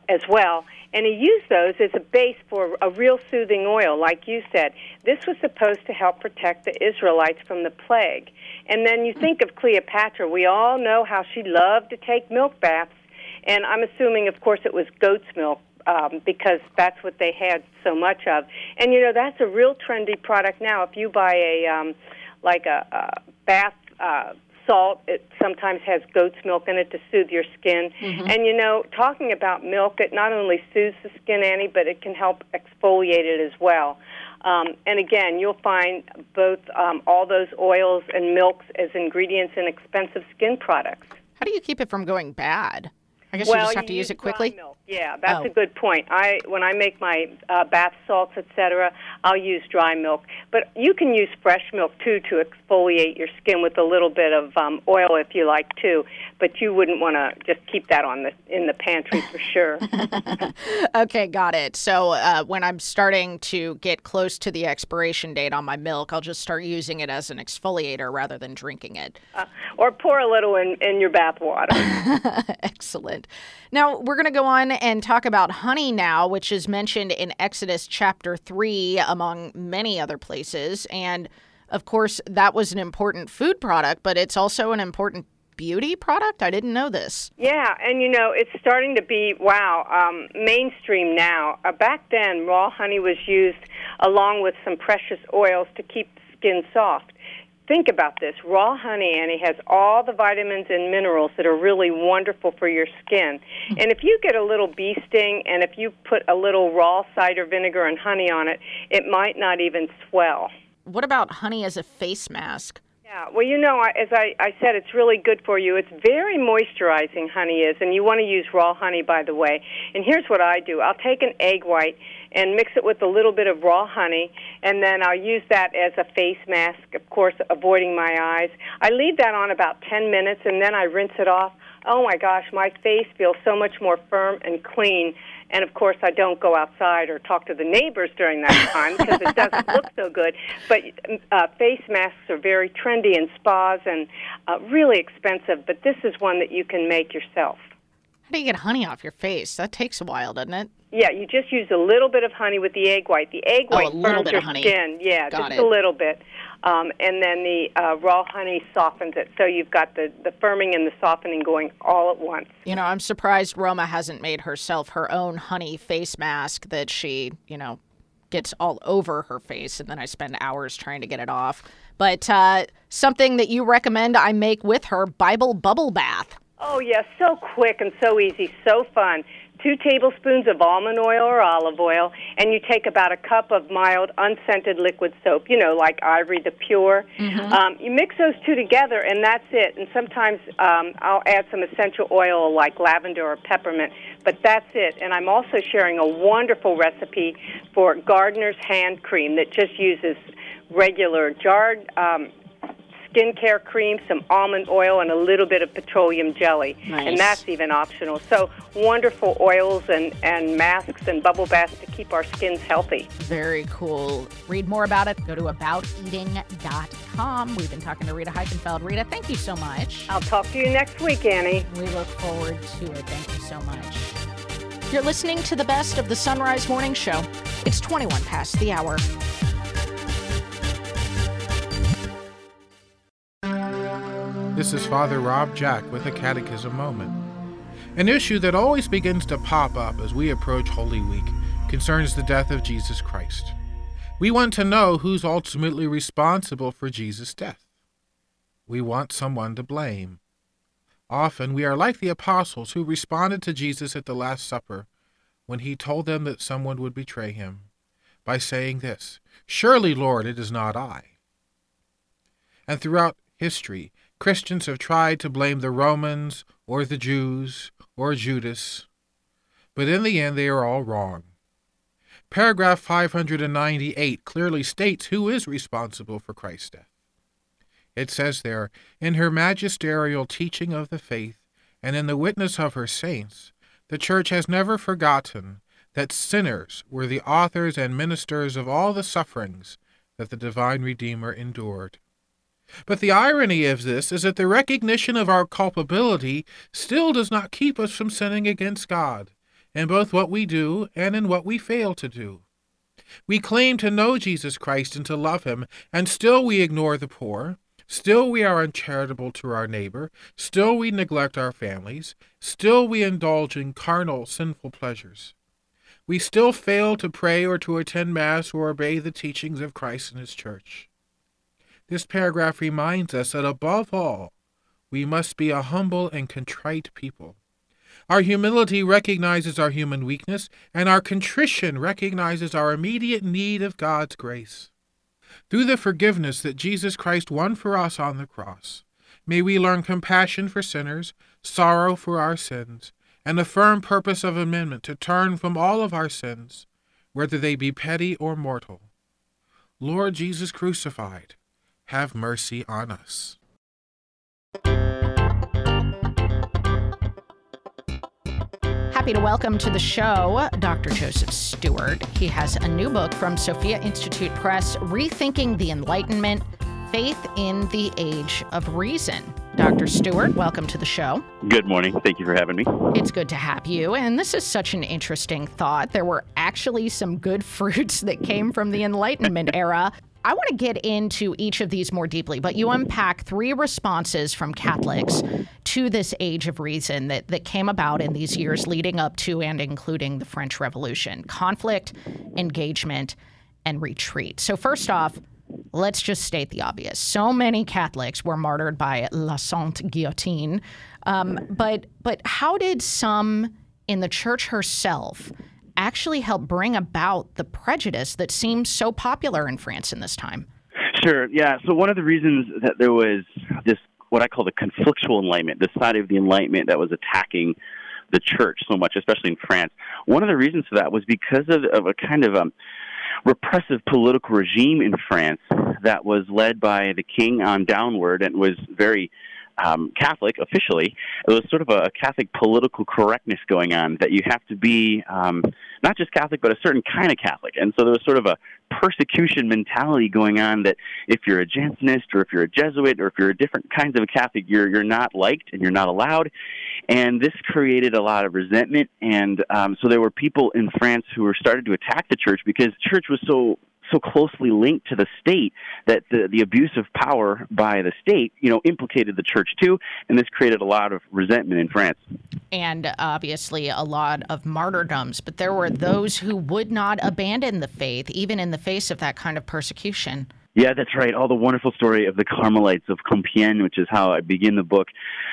as well. And he used those as a base for a real soothing oil, like you said. This was supposed to help protect the Israelites from the plague. And then you think of Cleopatra. We all know how she loved to take milk baths. And I'm assuming, of course, it was goat's milk um, because that's what they had so much of. And you know, that's a real trendy product now. If you buy a um, like a, a bath uh, salt, it sometimes has goat's milk in it to soothe your skin. Mhm. And you know, talking about milk, it not only soothes the skin, Annie, but it can help exfoliate it as well. Um, and again, you'll find both um, all those oils and milks as ingredients in expensive skin products. How do you keep it from going bad? I guess well, you just have to use it quickly. Milk. Yeah, that's Oh. a good point. I when I make my uh, bath salts, etc., I'll use dry milk. But you can use fresh milk too to exfoliate your skin with a little bit of um, oil if you like too. But you wouldn't want to just keep that on the in the pantry for sure. okay, got it. So uh, when I'm starting to get close to the expiration date on my milk, I'll just start using it as an exfoliator rather than drinking it. uh, or pour a little in in your bath water. Excellent. Now, we're going to go on and talk about honey now, which is mentioned in Exodus chapter 3, among many other places. And of course, that was an important food product, but it's also an important beauty product. I didn't know this. Yeah, and you know, it's starting to be, wow, um, mainstream now. Uh, back then, raw honey was used along with some precious oils to keep the skin soft. Think about this raw honey, Annie, has all the vitamins and minerals that are really wonderful for your skin. And if you get a little bee sting and if you put a little raw cider vinegar and honey on it, it might not even swell. What about honey as a face mask? Yeah, well, you know, as I, I said, it's really good for you. It's very moisturizing, honey is, and you want to use raw honey, by the way. And here's what I do I'll take an egg white and mix it with a little bit of raw honey, and then I'll use that as a face mask, of course, avoiding my eyes. I leave that on about 10 minutes, and then I rinse it off. Oh my gosh, my face feels so much more firm and clean. And of course, I don't go outside or talk to the neighbors during that time because it doesn't look so good. But uh, face masks are very trendy in spas and uh, really expensive. But this is one that you can make yourself. How do you get honey off your face? That takes a while, doesn't it? Yeah, you just use a little bit of honey with the egg white. The egg Oh, white a little burns bit your of honey. skin. Yeah, Got just it. a little bit. Um, and then the uh, raw honey softens it. So you've got the, the firming and the softening going all at once. You know, I'm surprised Roma hasn't made herself her own honey face mask that she, you know, gets all over her face, and then I spend hours trying to get it off. But uh, something that you recommend I make with her Bible bubble bath. Oh, yeah, so quick and so easy, so fun. Two tablespoons of almond oil or olive oil, and you take about a cup of mild, unscented liquid soap, you know, like Ivory the Pure. Um, you mix those two together, and that's it. And sometimes um, I'll add some essential oil like lavender or peppermint, but that's it. And I'm also sharing a wonderful recipe for gardener's hand cream that just uses regular jarred um, skincare cream, some almond oil, and a little bit of petroleum jelly. Nice. And that's even optional. So wonderful oils and, and masks and bubble baths to keep our skins healthy. Very cool. Read more about it. Go to abouteating.com. We've been talking to Rita Heikenfeld. Rita, thank you so much. I'll talk to you next week, Annie. We look forward to it. Thank you so much. You're listening to the best of the Sonrise Morning Show. It's 21 past the hour. This is Father Rob Jack with a Catechism Moment. An issue that always begins to pop up as we approach Holy Week concerns the death of Jesus Christ. We want to know who's ultimately responsible for Jesus' death. We want someone to blame. Often we are like the apostles who responded to Jesus at the Last Supper when he told them that someone would betray him by saying this Surely, Lord, it is not I. And throughout history, Christians have tried to blame the Romans or the Jews or Judas, but in the end they are all wrong. Paragraph 598 clearly states who is responsible for Christ's death. It says there, in her magisterial teaching of the faith and in the witness of her saints, the Church has never forgotten that sinners were the authors and ministers of all the sufferings that the divine Redeemer endured. But the irony of this is that the recognition of our culpability still does not keep us from sinning against God. in both what we do and in what we fail to do. We claim to know Jesus Christ and to love him, and still we ignore the poor. Still we are uncharitable to our neighbor. Still we neglect our families. Still we indulge in carnal, sinful pleasures. We still fail to pray or to attend Mass or obey the teachings of Christ and his church. This paragraph reminds us that above all, we must be a humble and contrite people. Our humility recognizes our human weakness, and our contrition recognizes our immediate need of God's grace. Through the forgiveness that Jesus Christ won for us on the cross, may we learn compassion for sinners, sorrow for our sins, and a firm purpose of amendment to turn from all of our sins, whether they be petty or mortal. Lord Jesus crucified, have mercy on us. Happy to welcome to the show Dr. Joseph Stuart. He has a new book from Sophia Institute Press, Rethinking the Enlightenment Faith in the Age of Reason. Dr. Stuart, welcome to the show. Good morning. Thank you for having me. It's good to have you. And this is such an interesting thought. There were actually some good fruits that came from the Enlightenment era. I want to get into each of these more deeply, but you unpack three responses from Catholics to this age of reason that, that came about in these years leading up to and including the French Revolution conflict, engagement, and retreat. So, first off, let's just state the obvious. So many Catholics were martyred by La Sainte Guillotine. Um, but, but how did some in the church herself actually help bring about the prejudice that seems so popular in France in this time? Sure. Yeah. So one of the reasons that there was this what I call the conflictual enlightenment, the side of the enlightenment that was attacking the church so much, especially in France. One of the reasons for that was because of, of a kind of um, repressive political regime in France that was led by the king on downward and was very um, Catholic officially. It was sort of a, Catholic political correctness going on that you have to be um, not just Catholic, but a certain kind of Catholic. And so there was sort of a persecution mentality going on that if you're a Jansenist or if you're a Jesuit or if you're a different kinds of a Catholic, you're you're not liked and you're not allowed. And this created a lot of resentment. And um, so there were people in France who were started to attack the church because church was so so closely linked to the state that the, the abuse of power by the state, you know, implicated the church too, and this created a lot of resentment in France. And obviously a lot of martyrdoms, but there were those who would not abandon the faith, even in the face of that kind of persecution. Yeah, that's right. All the wonderful story of the Carmelites of Compiègne, which is how I begin the book,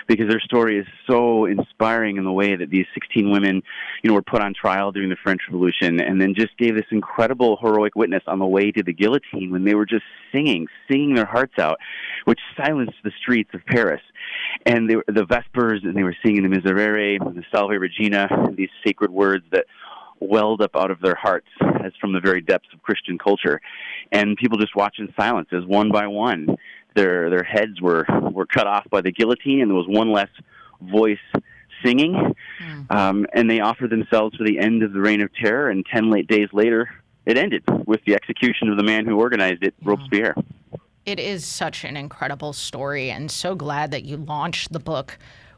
because their story is so inspiring in the way that these 16 women, you know, were put on trial during the French Revolution, and then just gave this incredible heroic witness on the way to the guillotine when they were just singing, singing their hearts out, which silenced the streets of Paris. And they were the Vespers, and they were singing the Miserere, the Salve Regina, these sacred words that welled up out of their hearts as from the very depths of Christian culture, and people just watched in silence as one by one their their heads were were cut off by the guillotine, and there was one less voice singing, mm. um, and they offered themselves for the end of the reign of terror. And ten late days later, it ended with the execution of the man who organized it, mm. Robespierre. It is such an incredible story, and so glad that you launched the book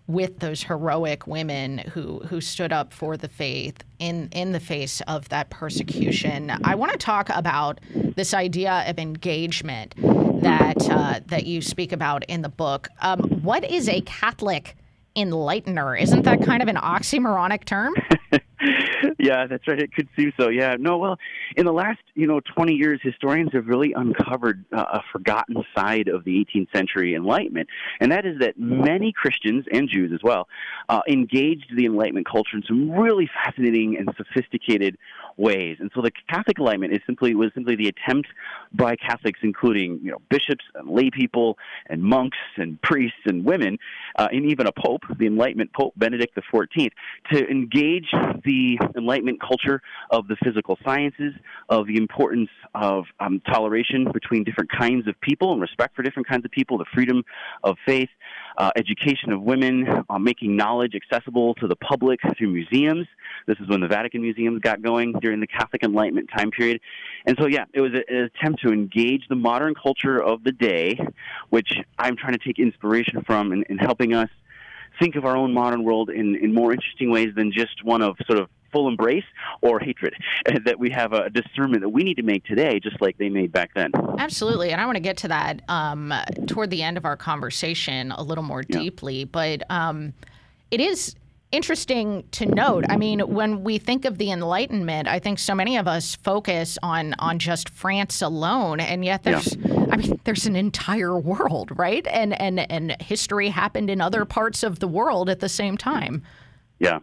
with those heroic women who who stood up for the faith in in the face of that persecution. I want to talk about this idea of engagement that uh, that you speak about in the book. Um, what is a Catholic enlightener? Isn't that kind of an oxymoronic term? yeah, that's right. It could seem so. Yeah. No, well, in the last, you know, 20 years, historians have really uncovered uh, a forgotten side of the 18th century Enlightenment, and that is that many Christians and Jews as well uh, engaged the Enlightenment culture in some really fascinating and sophisticated ways. And so the Catholic Enlightenment is simply was simply the attempt by Catholics, including you know bishops and lay people and monks and priests and women, uh, and even a pope, the Enlightenment Pope Benedict XIV, to engage the Enlightenment culture of the physical sciences, of the importance of um, toleration between different kinds of people and respect for different kinds of people, the freedom of faith, uh, education of women, uh, making knowledge accessible to the public through museums. This is when the Vatican museums got going during the Catholic Enlightenment time period. And so, yeah, it was a, an attempt to engage the modern culture of the day, which I'm trying to take inspiration from in, in helping us think of our own modern world in, in more interesting ways than just one of sort of full embrace or hatred. That we have a discernment that we need to make today, just like they made back then. Absolutely. And I want to get to that um, toward the end of our conversation a little more Yeah. deeply. But um, it is interesting to note. I mean, when we think of the Enlightenment, I think so many of us focus on on just France alone, and yet there's, I mean, there's an entire world, right? And and and history happened in other parts of the world at the same time. Yeah,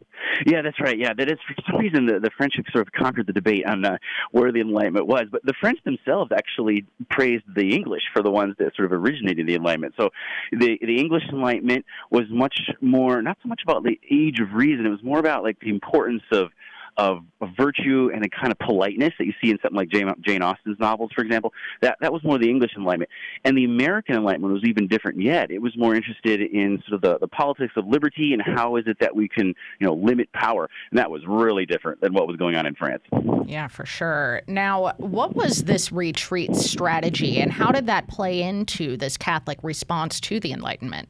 yeah, that's right. Yeah, that is for some reason the, the French have sort of conquered the debate on uh, where the Enlightenment was, but the French themselves actually praised the English for the ones that sort of originated the Enlightenment. So the the English Enlightenment was much more not so much about the age of reason; it was more about like the importance of of, of virtue and a kind of politeness that you see in something like Jane, Jane Austen's novels, for example. That that was more the English Enlightenment, and the American Enlightenment was even different. Yet it was more interested in sort of the, the politics of liberty and how is it that we can you know limit power, and that was really different than what was going on in France. Yeah, for sure. Now, what was this retreat strategy, and how did that play into this Catholic response to the Enlightenment?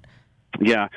Yeah.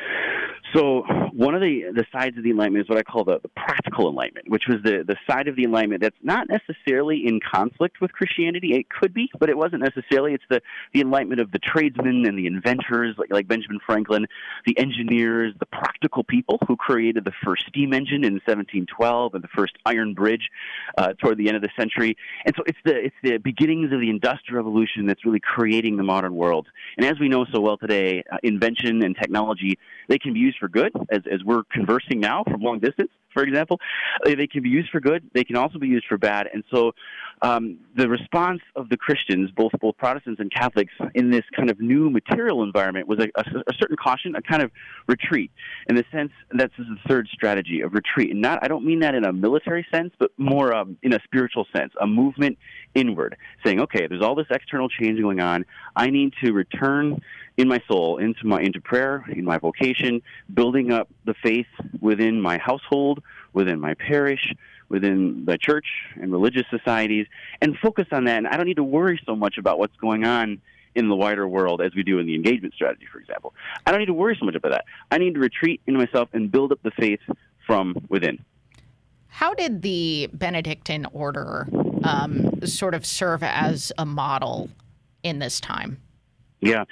So one of the the sides of the enlightenment is what I call the, the practical enlightenment, which was the the side of the enlightenment that's not necessarily in conflict with Christianity. It could be, but it wasn't necessarily. It's the the enlightenment of the tradesmen and the inventors, like like Benjamin Franklin, the engineers, the practical people who created the first steam engine in 1712 and the first iron bridge uh, toward the end of the century. And so it's the it's the beginnings of the industrial revolution that's really creating the modern world. And as we know so well today, uh, invention and technology they can be used for good, as as we're conversing now from long distance, for example. Uh, They can be used for good. They can also be used for bad. And so, um, the response of the Christians, both both Protestants and Catholics, in this kind of new material environment was a, a, a certain caution, a kind of retreat, in the sense that's the third strategy of retreat. And not I don't mean that in a military sense, but more um, in a spiritual sense, a movement inward, saying, okay, there's all this external change going on. I need to return in my soul into my into prayer in my vocation building up the faith within my household within my parish within the church and religious societies and focus on that and i don't need to worry so much about what's going on in the wider world as we do in the engagement strategy for example i don't need to worry so much about that i need to retreat into myself and build up the faith from within How did the Benedictine order um, sort of serve as a model in this time? Yeah.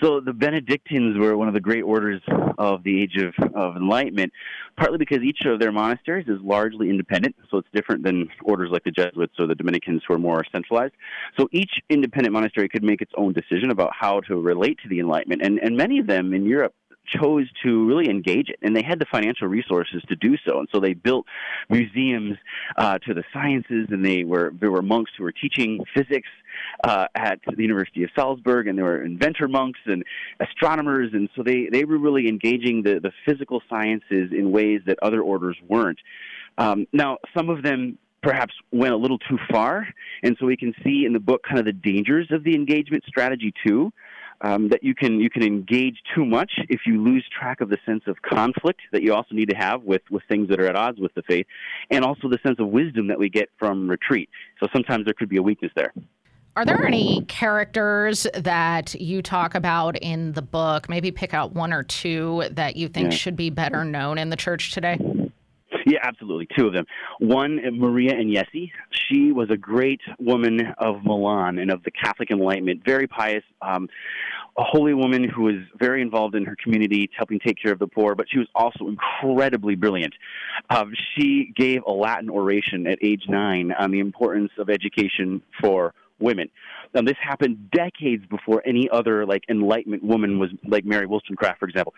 So the Benedictines were one of the great orders of the Age of, of Enlightenment, partly because each of their monasteries is largely independent. So it's different than orders like the Jesuits or the Dominicans who are more centralized. So each independent monastery could make its own decision about how to relate to the Enlightenment. And, and many of them in Europe chose to really engage it, and they had the financial resources to do so. And so they built museums uh, to the sciences, and they were there were monks who were teaching physics uh, at the University of Salzburg, and there were inventor monks and astronomers, and so they they were really engaging the the physical sciences in ways that other orders weren't. Um, now, some of them perhaps went a little too far, and so we can see in the book kind of the dangers of the engagement strategy too. Um, that you can you can engage too much if you lose track of the sense of conflict that you also need to have with with things that are at odds with the faith, and also the sense of wisdom that we get from retreat. So sometimes there could be a weakness there. Are there any characters that you talk about in the book? Maybe pick out one or two that you think Yeah. should be better known in the church today? Yeah, absolutely. Two of them. One, Maria Agnesi. She was a great woman of Milan and of the Catholic Enlightenment, very pious, um, a holy woman who was very involved in her community, helping take care of the poor, but she was also incredibly brilliant. Um, she gave a Latin oration at age nine on the importance of education for women. Now, this happened decades before any other like Enlightenment woman was like Mary Wollstonecraft, for example.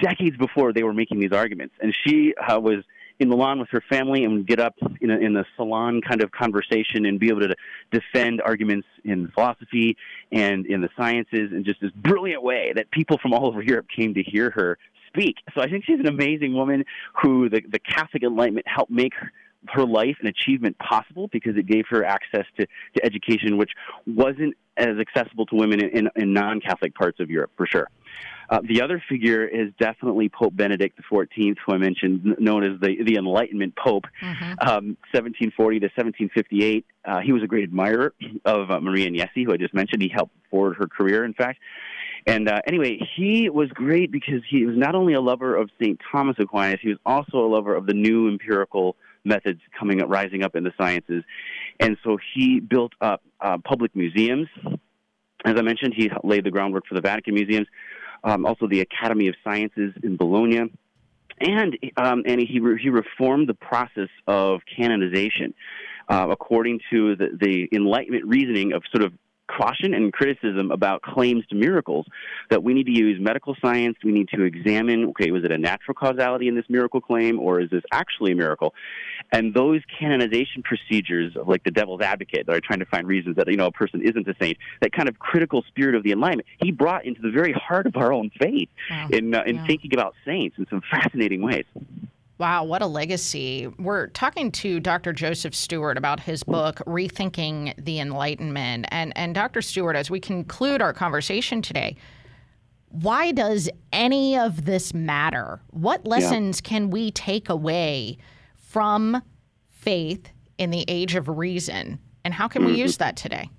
Decades before they were making these arguments, and she uh, was in Milan with her family and would get up in a, in a salon kind of conversation and be able to defend arguments in philosophy and in the sciences in just this brilliant way that people from all over Europe came to hear her speak. So I think she's an amazing woman who the, the Catholic Enlightenment helped make her her life and achievement possible because it gave her access to, to education, which wasn't as accessible to women in, in, in non Catholic parts of Europe, for sure. Uh, the other figure is definitely Pope Benedict XIV, who I mentioned, known as the, the Enlightenment Pope, um, 1740 to 1758. Uh, he was a great admirer of uh, Maria Agnesi, who I just mentioned. He helped forward her career, in fact. And uh, anyway, he was great because he was not only a lover of St. Thomas Aquinas, he was also a lover of the new empirical methods coming up, rising up in the sciences. And so he built up uh, public museums. As I mentioned, he laid the groundwork for the Vatican museums, um, also the Academy of Sciences in Bologna. And, um, and he, re- he reformed the process of canonization uh, according to the, the Enlightenment reasoning of sort of caution and criticism about claims to miracles that we need to use medical science. We need to examine okay, was it a natural causality in this miracle claim or is this actually a miracle? And those canonization procedures, like the devil's advocate, that are trying to find reasons that you know a person isn't a saint, that kind of critical spirit of the Enlightenment, he brought into the very heart of our own faith Wow. in, uh, in Yeah. thinking about saints in some fascinating ways. Wow, what a legacy. We're talking to Dr. Joseph Stuart about his book, Rethinking the Enlightenment. And, and Dr. Stuart, as we conclude our conversation today, why does any of this matter? What lessons can we take away from faith in the age of reason? And how can we Mhm. use that today?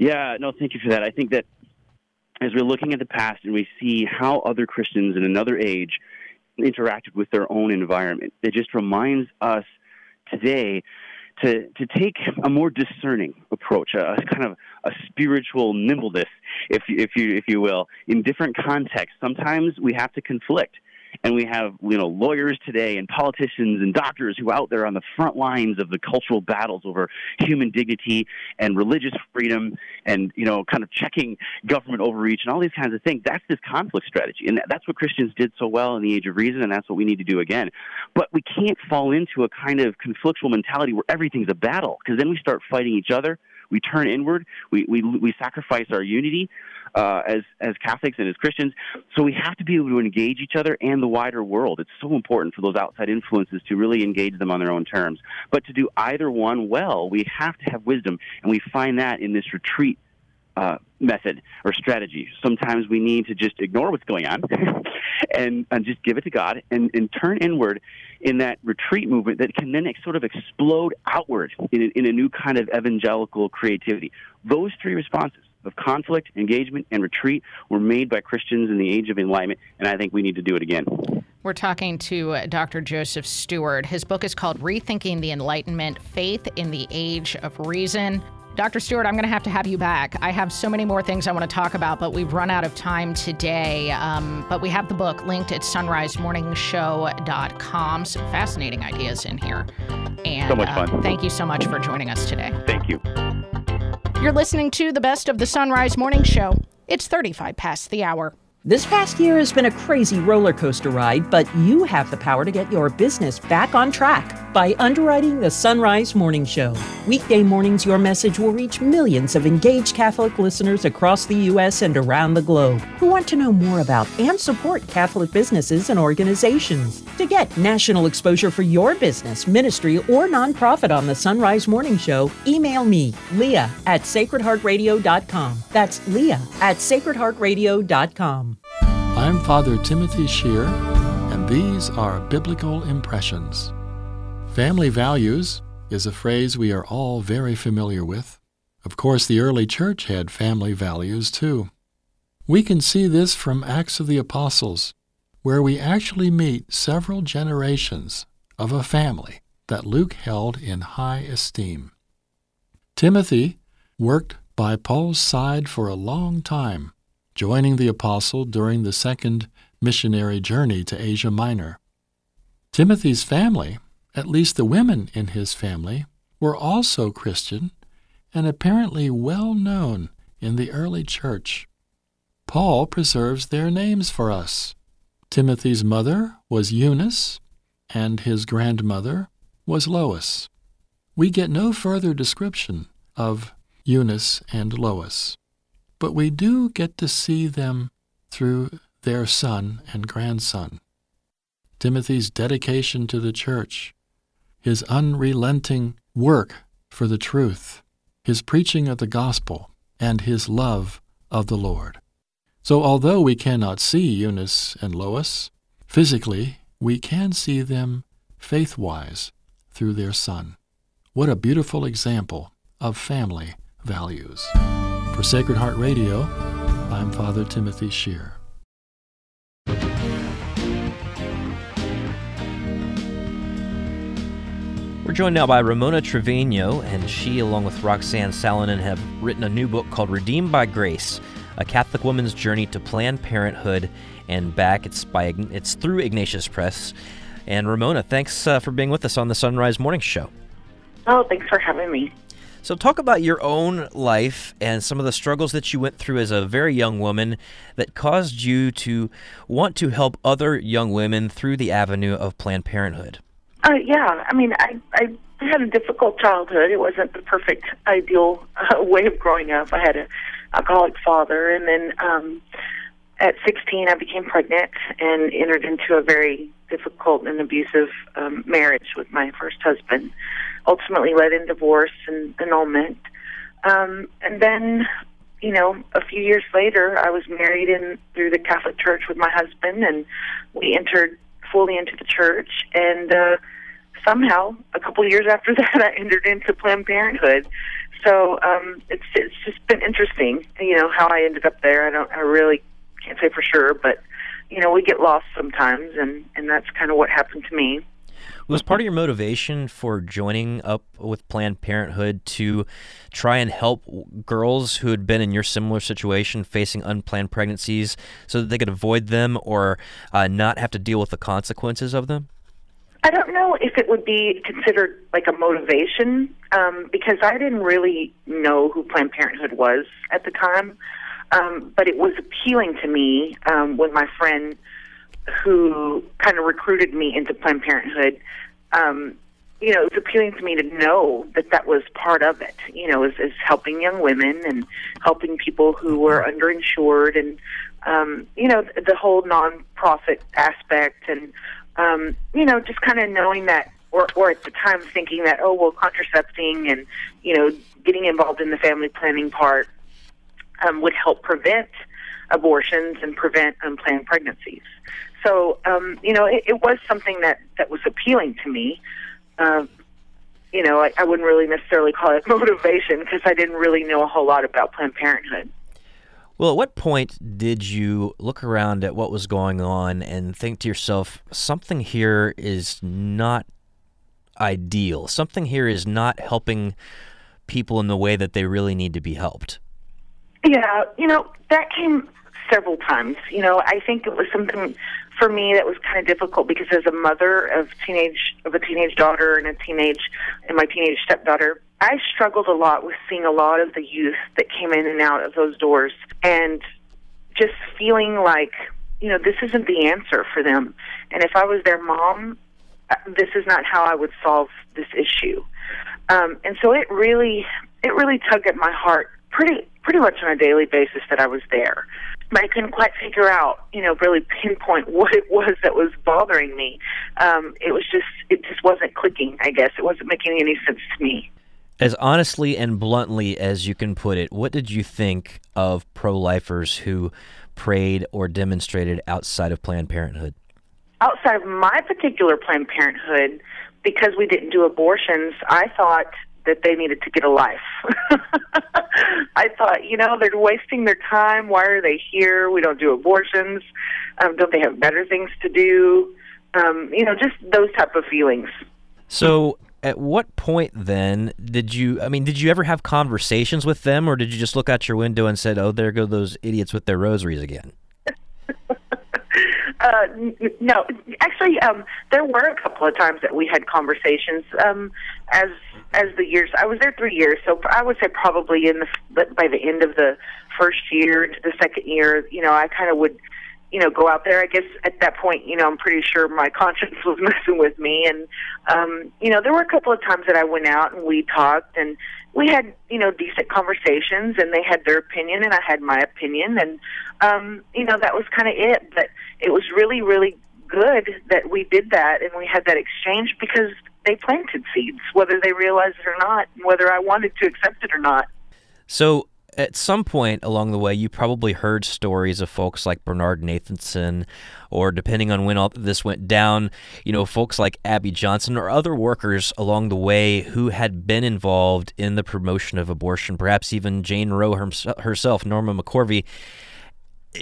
Yeah, no, thank you for that. I think that as we're looking at the past and we see how other Christians in another age interacted with their own environment, it just reminds us today to to take a more discerning approach, a, kind of a spiritual nimbleness, if if you if you will, in different contexts. Sometimes we have to conflict. And we have, you know, lawyers today and politicians and doctors who are out there on the front lines of the cultural battles over human dignity and religious freedom and, you know, kind of checking government overreach and all these kinds of things. That's this conflict strategy. And that's what Christians did so well in the age of reason, and that's what we need to do again. But we can't fall into a kind of conflictual mentality where everything's a battle, because then we start fighting each other. We turn inward. We, we, we sacrifice our unity uh, as as Catholics and as Christians. So we have to be able to engage each other and the wider world. It's so important for those outside influences to really engage them on their own terms. But to do either one well, we have to have wisdom, and we find that in this retreat uh, method or strategy. Sometimes we need to just ignore what's going on and, and just give it to God and, and turn inward in that retreat movement that can then sort of explode outward in, a- in a new kind of evangelical creativity. Those three responses of conflict, engagement, and retreat were made by Christians in the age of enlightenment, and I think we need to do it again. We're talking to uh, Dr. Joseph Stuart. His book is called Rethinking the Enlightenment Faith in the Age of Reason. Dr. Stuart, I'm going to have to have you back. I have so many more things I want to talk about, but we've run out of time today. Um, but we have the book linked at sonrisemorningshow.com. Some fascinating ideas in here. And So much uh, fun. thank you so much for joining us today. Thank you. You're listening to the best of the Sonrise Morning Show. It's 35 past the hour. This past year has been a crazy roller coaster ride, but you have the power to get your business back on track by underwriting the Sonrise Morning Show. Weekday mornings, your message will reach millions of engaged Catholic listeners across the U.S. and around the globe who want to know more about and support Catholic businesses and organizations. To get national exposure for your business, ministry, or nonprofit on the Sonrise Morning Show, email me, Leah at sacredheartradio.com. That's Leah at sacredheartradio.com. I'm Father Timothy Schehr, and these are Biblical Impressions. Family values is a phrase we are all very familiar with. Of course, the early church had family values too. We can see this from Acts of the Apostles, where we actually meet several generations of a family that Luke held in high esteem. Timothy worked by Paul's side for a long time, joining the apostle during the second missionary journey to Asia Minor. Timothy's family, at least the women in his family, were also Christian and apparently well known in the early church. Paul preserves their names for us. Timothy's mother was Eunice, and his grandmother was Lois. We get no further description of Eunice and Lois, but we do get to see them through their son and grandson. Timothy's dedication to the church, his unrelenting work for the truth, his preaching of the gospel, and his love of the Lord. So, although we cannot see Eunice and Lois physically, we can see them faith wise through their son. What a beautiful example of family values. For Sacred Heart Radio, I'm Father Timothy Schehr. We're joined now by Ramona Trevino, and she, along with Roxanne Salonen, have written a new book called Redeemed by Grace A Catholic Woman's Journey to Planned Parenthood and Back. It's, by, it's through Ignatius Press. And Ramona, thanks uh, for being with us on the Sonrise Morning Show. Oh, thanks for having me. So, talk about your own life and some of the struggles that you went through as a very young woman that caused you to want to help other young women through the avenue of Planned Parenthood. Uh, yeah, I mean, I I had a difficult childhood. It wasn't the perfect, ideal uh, way of growing up. I had an alcoholic father, and then um, at 16, I became pregnant and entered into a very difficult and abusive um, marriage with my first husband. Ultimately, led in divorce and annulment. Um, and then, you know, a few years later, I was married in through the Catholic Church with my husband, and we entered fully into the church. And uh, somehow, a couple years after that, I entered into Planned Parenthood. So um, it's it's just been interesting, you know, how I ended up there. I don't, I really can't say for sure, but you know, we get lost sometimes, and and that's kind of what happened to me. Was part of your motivation for joining up with Planned Parenthood to try and help girls who had been in your similar situation facing unplanned pregnancies so that they could avoid them or uh, not have to deal with the consequences of them? I don't know if it would be considered like a motivation um, because I didn't really know who Planned Parenthood was at the time. Um, but it was appealing to me um, when my friend who kind of recruited me into Planned Parenthood, um, you know, it was appealing to me to know that that was part of it, you know, is, is helping young women and helping people who were underinsured and, um, you know, the whole nonprofit aspect and, um, you know, just kind of knowing that, or, or at the time thinking that, oh, well, contracepting and, you know, getting involved in the family planning part um, would help prevent abortions and prevent unplanned pregnancies. So, um, you know, it, it was something that, that was appealing to me. Uh, you know, I, I wouldn't really necessarily call it motivation because I didn't really know a whole lot about Planned Parenthood. Well, at what point did you look around at what was going on and think to yourself, something here is not ideal? Something here is not helping people in the way that they really need to be helped? Yeah, you know, that came several times. You know, I think it was something for me that was kind of difficult because as a mother of teenage of a teenage daughter and a teenage and my teenage stepdaughter, I struggled a lot with seeing a lot of the youth that came in and out of those doors and just feeling like, you know, this isn't the answer for them. And if I was their mom, uh, this is not how I would solve this issue. Um, and so it really, it really tugged at my heart pretty, pretty much on a daily basis that I was there. But I couldn't quite figure out, you know, really pinpoint what it was that was bothering me. Um, it was just, it just wasn't clicking. I guess it wasn't making any sense to me. As honestly and bluntly as you can put it, what did you think of pro lifers who prayed or demonstrated outside of Planned Parenthood? Outside of my particular Planned Parenthood, because we didn't do abortions, I thought that they needed to get a life. I thought, you know, they're wasting their time. Why are they here? We don't do abortions. Um, don't they have better things to do? Um, you know, just those type of feelings. So, at what point then did you? I mean, did you ever have conversations with them, or did you just look out your window and said, "Oh, there go those idiots with their rosaries again"? Uh, n- no, actually, um, there were a couple of times that we had conversations. Um, as as the years, I was there three years, so I would say probably in the by the end of the first year to the second year, you know, I kind of would, you know, go out there. I guess at that point, you know, I'm pretty sure my conscience was messing with me, and um, you know, there were a couple of times that I went out and we talked and we had you know decent conversations and they had their opinion and I had my opinion and um you know that was kind of it but it was really really good that we did that and we had that exchange because they planted seeds whether they realized it or not whether I wanted to accept it or not So, at some point along the way, you probably heard stories of folks like Bernard Nathanson, or depending on when all this went down, you know, folks like Abby Johnson or other workers along the way who had been involved in the promotion of abortion, perhaps even Jane Roe herself, Norma McCorvey.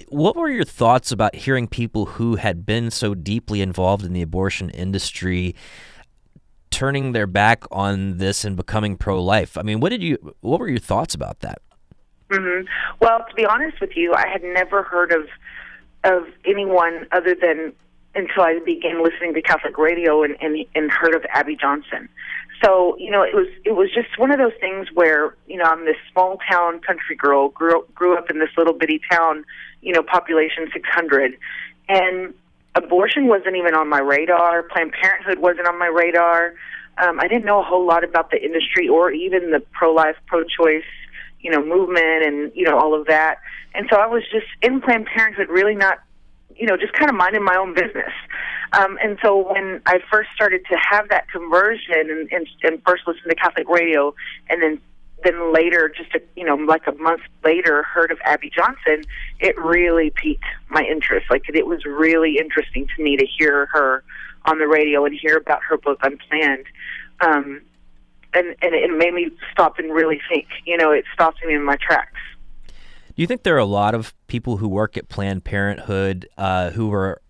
What were your thoughts about hearing people who had been so deeply involved in the abortion industry turning their back on this and becoming pro-life. I mean, what did you? What were your thoughts about that? hmm Well, to be honest with you, I had never heard of of anyone other than until I began listening to Catholic radio and, and and heard of Abby Johnson. So you know, it was it was just one of those things where you know I'm this small town country girl grew grew up in this little bitty town, you know, population 600, and abortion wasn't even on my radar. Planned Parenthood wasn't on my radar. Um, I didn't know a whole lot about the industry or even the pro-life, pro-choice, you know, movement and you know all of that. And so I was just in Planned Parenthood, really not, you know, just kind of minding my own business. Um, and so when I first started to have that conversion and, and, and first listened to Catholic radio, and then then later, just a, you know, like a month later, heard of Abby Johnson, it really piqued my interest. Like it was really interesting to me to hear her on the radio and hear about her book Unplanned. Um, and and it made me stop and really think. You know, it stopped me in my tracks. Do you think there are a lot of people who work at Planned Parenthood uh, who are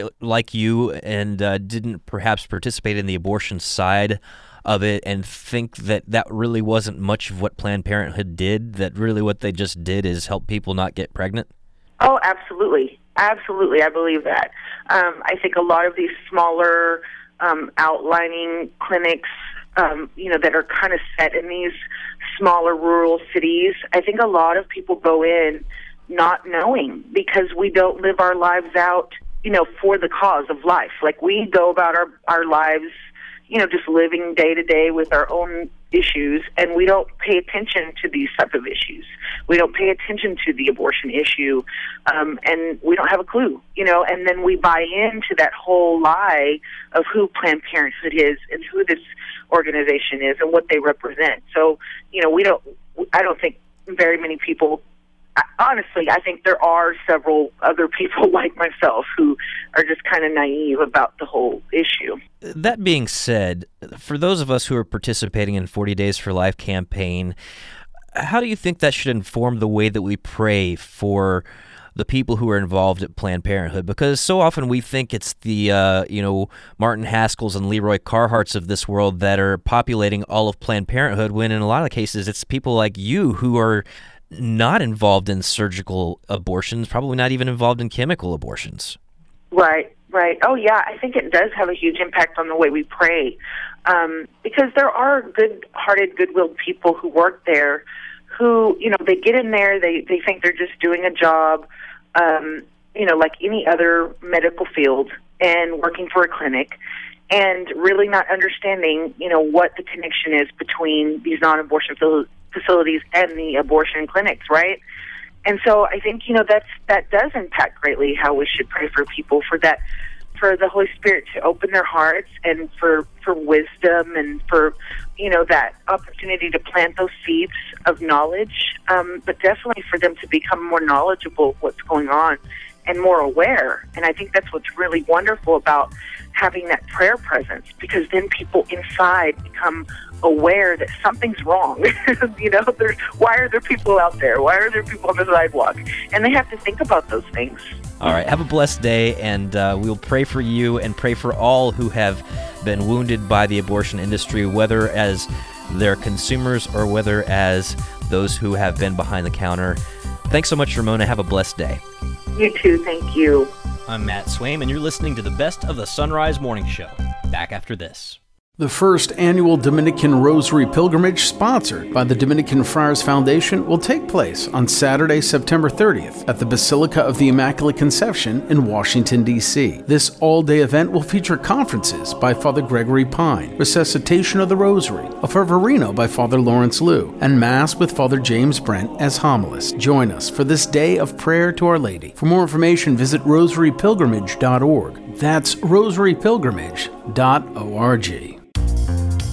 uh, like you and uh, didn't perhaps participate in the abortion side of it and think that that really wasn't much of what Planned Parenthood did? That really what they just did is help people not get pregnant? Oh, absolutely, absolutely. I believe that. Um, I think a lot of these smaller um, outlining clinics, um, you know, that are kind of set in these smaller rural cities. I think a lot of people go in not knowing because we don't live our lives out, you know, for the cause of life. Like we go about our our lives, you know, just living day to day with our own issues and we don't pay attention to these type of issues. We don't pay attention to the abortion issue um and we don't have a clue, you know, and then we buy into that whole lie of who Planned Parenthood is and who this organization is and what they represent. So, you know, we don't I don't think very many people honestly, I think there are several other people like myself who are just kind of naive about the whole issue. That being said, for those of us who are participating in 40 Days for Life campaign, how do you think that should inform the way that we pray for the people who are involved at Planned Parenthood? Because so often we think it's the uh, you know Martin Haskells and Leroy Carharts of this world that are populating all of Planned Parenthood, when in a lot of cases it's people like you who are not involved in surgical abortions, probably not even involved in chemical abortions. Right, right. Oh, yeah, I think it does have a huge impact on the way we pray. Um, because there are good hearted, good willed people who work there who, you know, they get in there, they, they think they're just doing a job, um, you know, like any other medical field and working for a clinic and really not understanding, you know, what the connection is between these non abortion fil- facilities and the abortion clinics, right? And so I think you know that's that does impact greatly how we should pray for people for that for the Holy Spirit to open their hearts and for for wisdom and for you know that opportunity to plant those seeds of knowledge, um, but definitely for them to become more knowledgeable of what's going on and more aware. And I think that's what's really wonderful about having that prayer presence because then people inside become aware that something's wrong. you know, there's why are there people out there? Why are there people on the sidewalk? And they have to think about those things. All right, have a blessed day, and uh, we'll pray for you and pray for all who have been wounded by the abortion industry, whether as their consumers or whether as those who have been behind the counter. Thanks so much, Ramona. Have a blessed day. You too. Thank you. I'm Matt Swaim, and you're listening to the best of the Sonrise Morning Show. Back after this. The first annual Dominican Rosary Pilgrimage, sponsored by the Dominican Friars Foundation, will take place on Saturday, September 30th at the Basilica of the Immaculate Conception in Washington, D.C. This all day event will feature conferences by Father Gregory Pine, Resuscitation of the Rosary, a Fervorino by Father Lawrence Lew, and Mass with Father James Brent as homilist. Join us for this day of prayer to Our Lady. For more information, visit rosarypilgrimage.org. That's rosarypilgrimage.org.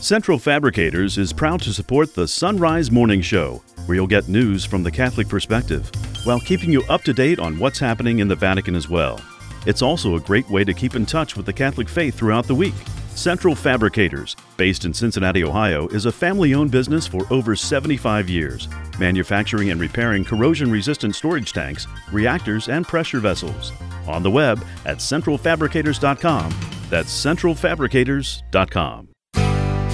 Central Fabricators is proud to support the Sonrise Morning Show, where you'll get news from the Catholic perspective, while keeping you up to date on what's happening in the Vatican as well. It's also a great way to keep in touch with the Catholic faith throughout the week. Central Fabricators, based in Cincinnati, Ohio, is a family owned business for over 75 years, manufacturing and repairing corrosion resistant storage tanks, reactors, and pressure vessels. On the web at centralfabricators.com. That's centralfabricators.com.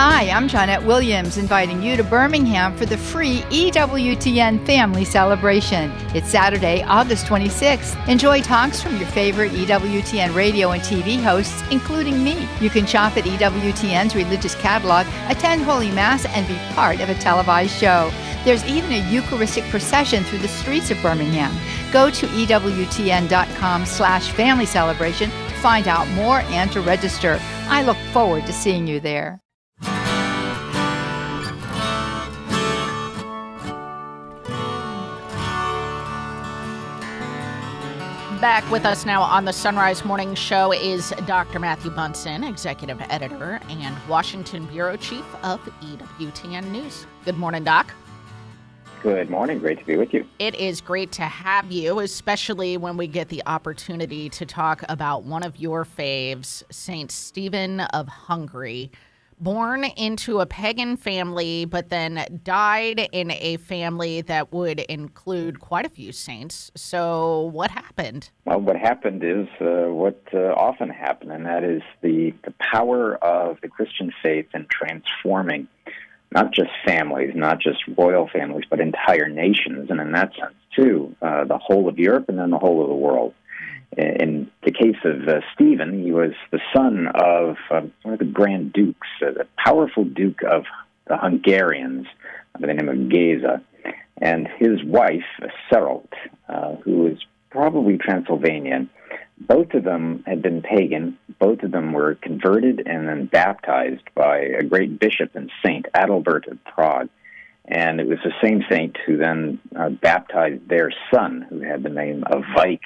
Hi, I'm Johnnette Williams, inviting you to Birmingham for the free EWTN Family Celebration. It's Saturday, August 26th. Enjoy talks from your favorite EWTN radio and TV hosts, including me. You can shop at EWTN's religious catalog, attend Holy Mass, and be part of a televised show. There's even a Eucharistic procession through the streets of Birmingham. Go to EWTN.com slash family celebration, to find out more, and to register. I look forward to seeing you there. Back with us now on the Sonrise Morning Show is Dr. Matthew Bunson, Executive Editor and Washington Bureau Chief of EWTN News. Good morning, Doc. Good morning. Great to be with you. It is great to have you, especially when we get the opportunity to talk about one of your faves, Saint Stephen of Hungary born into a pagan family, but then died in a family that would include quite a few saints. So, what happened? Well, what happened is uh, what uh, often happened, and that is the, the power of the Christian faith in transforming not just families, not just royal families, but entire nations, and in that sense, too, uh, the whole of Europe and then the whole of the world. In the case of uh, Stephen, he was the son of uh, one of the Grand Dukes, uh, the powerful Duke of the Hungarians by the name of Geza, and his wife, Sarolt, uh, who was probably Transylvanian. Both of them had been pagan. Both of them were converted and then baptized by a great bishop and saint, Adalbert of Prague. And it was the same saint who then uh, baptized their son, who had the name of Vajk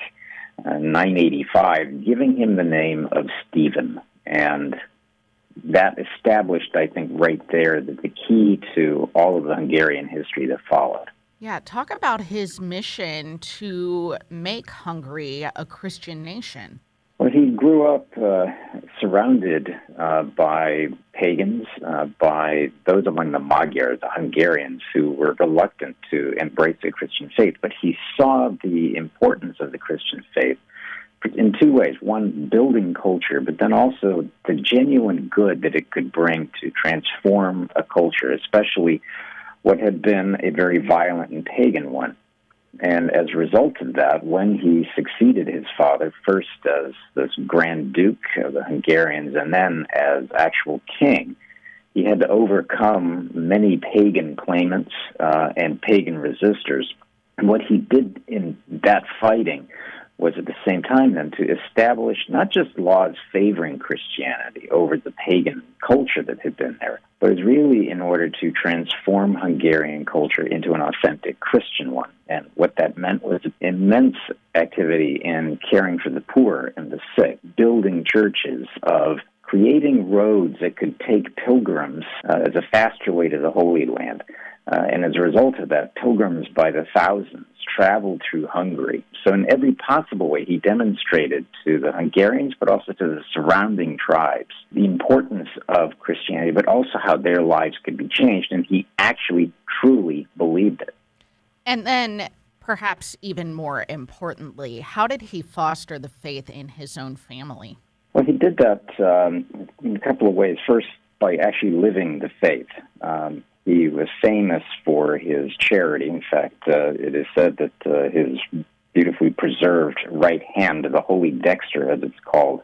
985, giving him the name of Stephen. And that established, I think, right there that the key to all of the Hungarian history that followed. Yeah, talk about his mission to make Hungary a Christian nation. Well, he grew up uh, surrounded uh, by pagans, uh, by those among the Magyars, the Hungarians, who were reluctant to embrace the Christian faith. But he saw the importance of the Christian faith in two ways. One, building culture, but then also the genuine good that it could bring to transform a culture, especially what had been a very violent and pagan one. And as a result of that, when he succeeded his father, first as this Grand Duke of the Hungarians and then as actual king, he had to overcome many pagan claimants uh, and pagan resistors. And what he did in that fighting was at the same time then to establish not just laws favoring Christianity over the pagan culture that had been there, but it was really in order to transform Hungarian culture into an authentic Christian one. And what that meant was immense activity in caring for the poor and the sick, building churches, of creating roads that could take pilgrims uh, as a faster way to the Holy Land. Uh, and as a result of that, pilgrims by the thousands traveled through Hungary. So, in every possible way, he demonstrated to the Hungarians, but also to the surrounding tribes, the importance of Christianity, but also how their lives could be changed. And he actually truly believed it. And then, perhaps even more importantly, how did he foster the faith in his own family? Well, he did that um, in a couple of ways. First, by actually living the faith. Um, he was famous for his charity. In fact, uh, it is said that uh, his beautifully preserved right hand, the holy dexter, as it's called,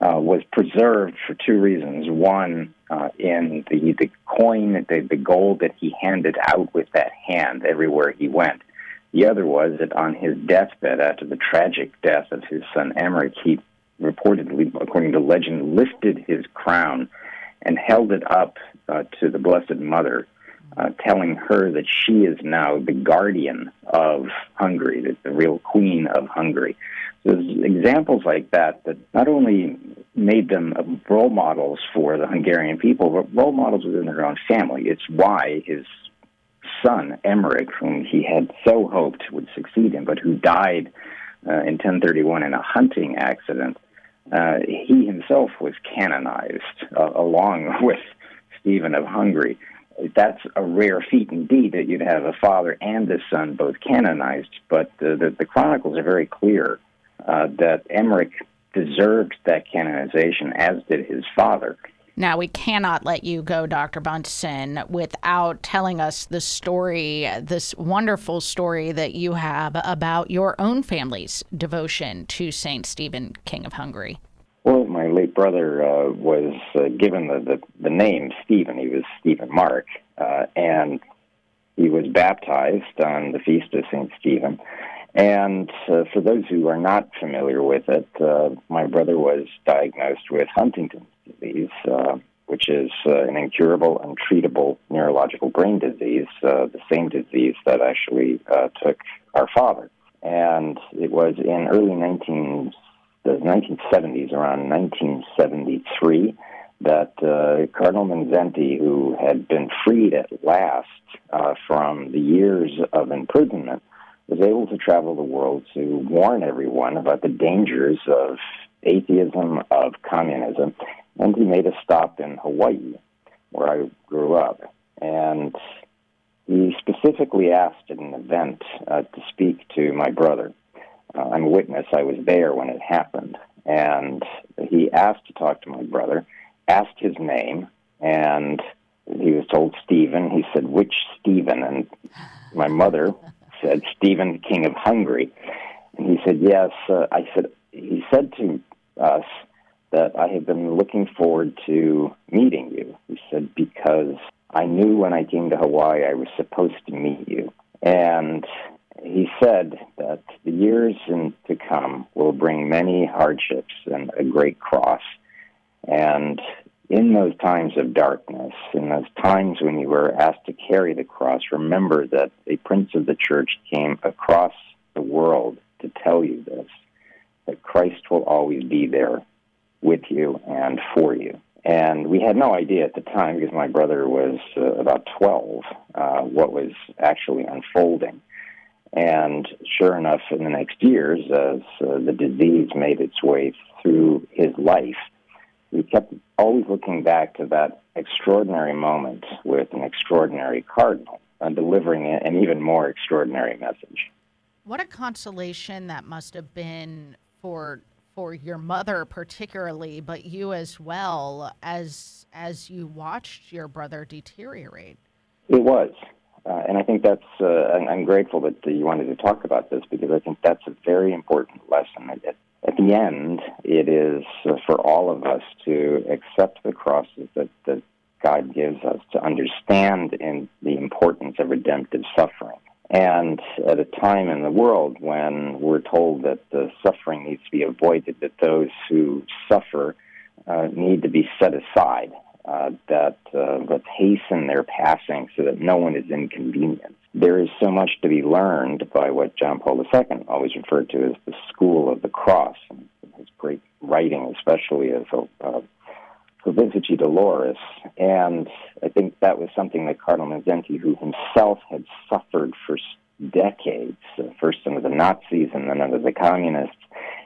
uh, was preserved for two reasons. One, uh, in the, the coin, the, the gold that he handed out with that hand everywhere he went. The other was that on his deathbed, after the tragic death of his son Emmerich, he reportedly, according to legend, lifted his crown and held it up uh, to the Blessed Mother, uh, telling her that she is now the guardian of Hungary, the, the real queen of Hungary. So there's examples like that that not only made them role models for the Hungarian people, but role models within their own family. It's why his son, Emmerich, whom he had so hoped would succeed him, but who died uh, in 1031 in a hunting accident, uh, he himself was canonized uh, along with Stephen of Hungary. That's a rare feat indeed that you'd have a father and a son both canonized, but the, the chronicles are very clear uh, that Emmerich deserved that canonization, as did his father. Now, we cannot let you go, Dr. Bunson, without telling us the story, this wonderful story that you have about your own family's devotion to St. Stephen, King of Hungary. Well, my late brother uh, was uh, given the, the, the, name Stephen. He was Stephen Mark, uh, and he was baptized on the feast of St. Stephen. And uh, for those who are not familiar with it, uh, my brother was diagnosed with Huntington's disease, uh, which is uh, an incurable, untreatable neurological brain disease, uh, the same disease that actually uh, took our father. And it was in early 19, the 1970s, around 1973, that Cardinal Mindszenty, who had been freed at last from the years of imprisonment, was able to travel the world to warn everyone about the dangers of atheism, of communism, and he made a stop in Hawaii, where I grew up. And he specifically asked at an event uh, to speak to my brother. Uh, I'm a witness, I was there when it happened. And he asked to talk to my brother, asked his name, and he was told Stephen. He said, Which Stephen? And my mother said, Stephen, King of Hungary. And he said, Yes. Uh, I said, He said to us that I have been looking forward to meeting you. He said, Because I knew when I came to Hawaii I was supposed to meet you. And he said that the years in, to come will bring many hardships and a great cross. And in those times of darkness, in those times when you were asked to carry the cross, remember that a prince of the church came across the world to tell you this that Christ will always be there with you and for you. And we had no idea at the time, because my brother was uh, about 12, uh, what was actually unfolding. And sure enough, in the next years, as uh, the disease made its way through his life, we kept always looking back to that extraordinary moment with an extraordinary cardinal and delivering an even more extraordinary message. What a consolation that must have been for for your mother particularly, but you as well as as you watched your brother deteriorate. It was, uh, and I think that's. Uh, I'm grateful that you wanted to talk about this because I think that's a very important lesson. At, at the end, it is for all of us to accept the crosses that, that God gives us, to understand in the importance of redemptive suffering. And at a time in the world when we're told that the suffering needs to be avoided, that those who suffer uh, need to be set aside, uh, that uh, let's hasten their passing so that no one is inconvenienced. There is so much to be learned by what John Paul II always referred to as the school of the cross, and his great writing, especially of uh, Salvifici Doloris. And I think that was something that Cardinal Mindszenty, who himself had suffered for decades, uh, first under the Nazis and then under the communists,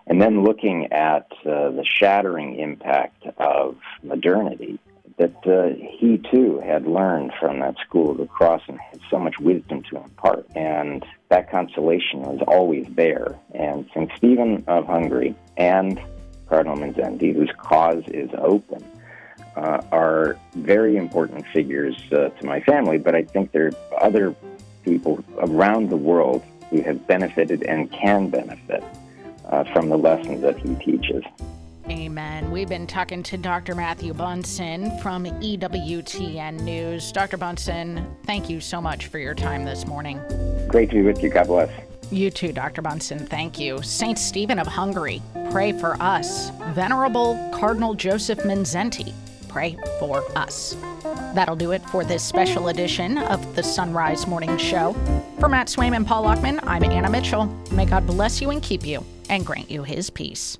and then looking at uh, the shattering impact of modernity, that uh, he too had learned from that school of the cross and had so much wisdom to impart. And that consolation was always there. And St. Stephen of Hungary and Cardinal Mindszenty, whose cause is open, uh, are very important figures uh, to my family, but I think there are other people around the world who have benefited and can benefit uh, from the lessons that he teaches. Amen. We've been talking to Dr. Matthew Bunson from EWTN News. Dr. Bunson, thank you so much for your time this morning. Great to be with you. God bless. You too, Dr. Bunson. Thank you. Saint Stephen of Hungary, pray for us. Venerable Cardinal Joseph Mindszenty, pray for us. That'll do it for this special edition of the Sonrise Morning Show. For Matt Swaim and Paul Lockman, I'm Anna Mitchell. May God bless you and keep you and grant you his peace.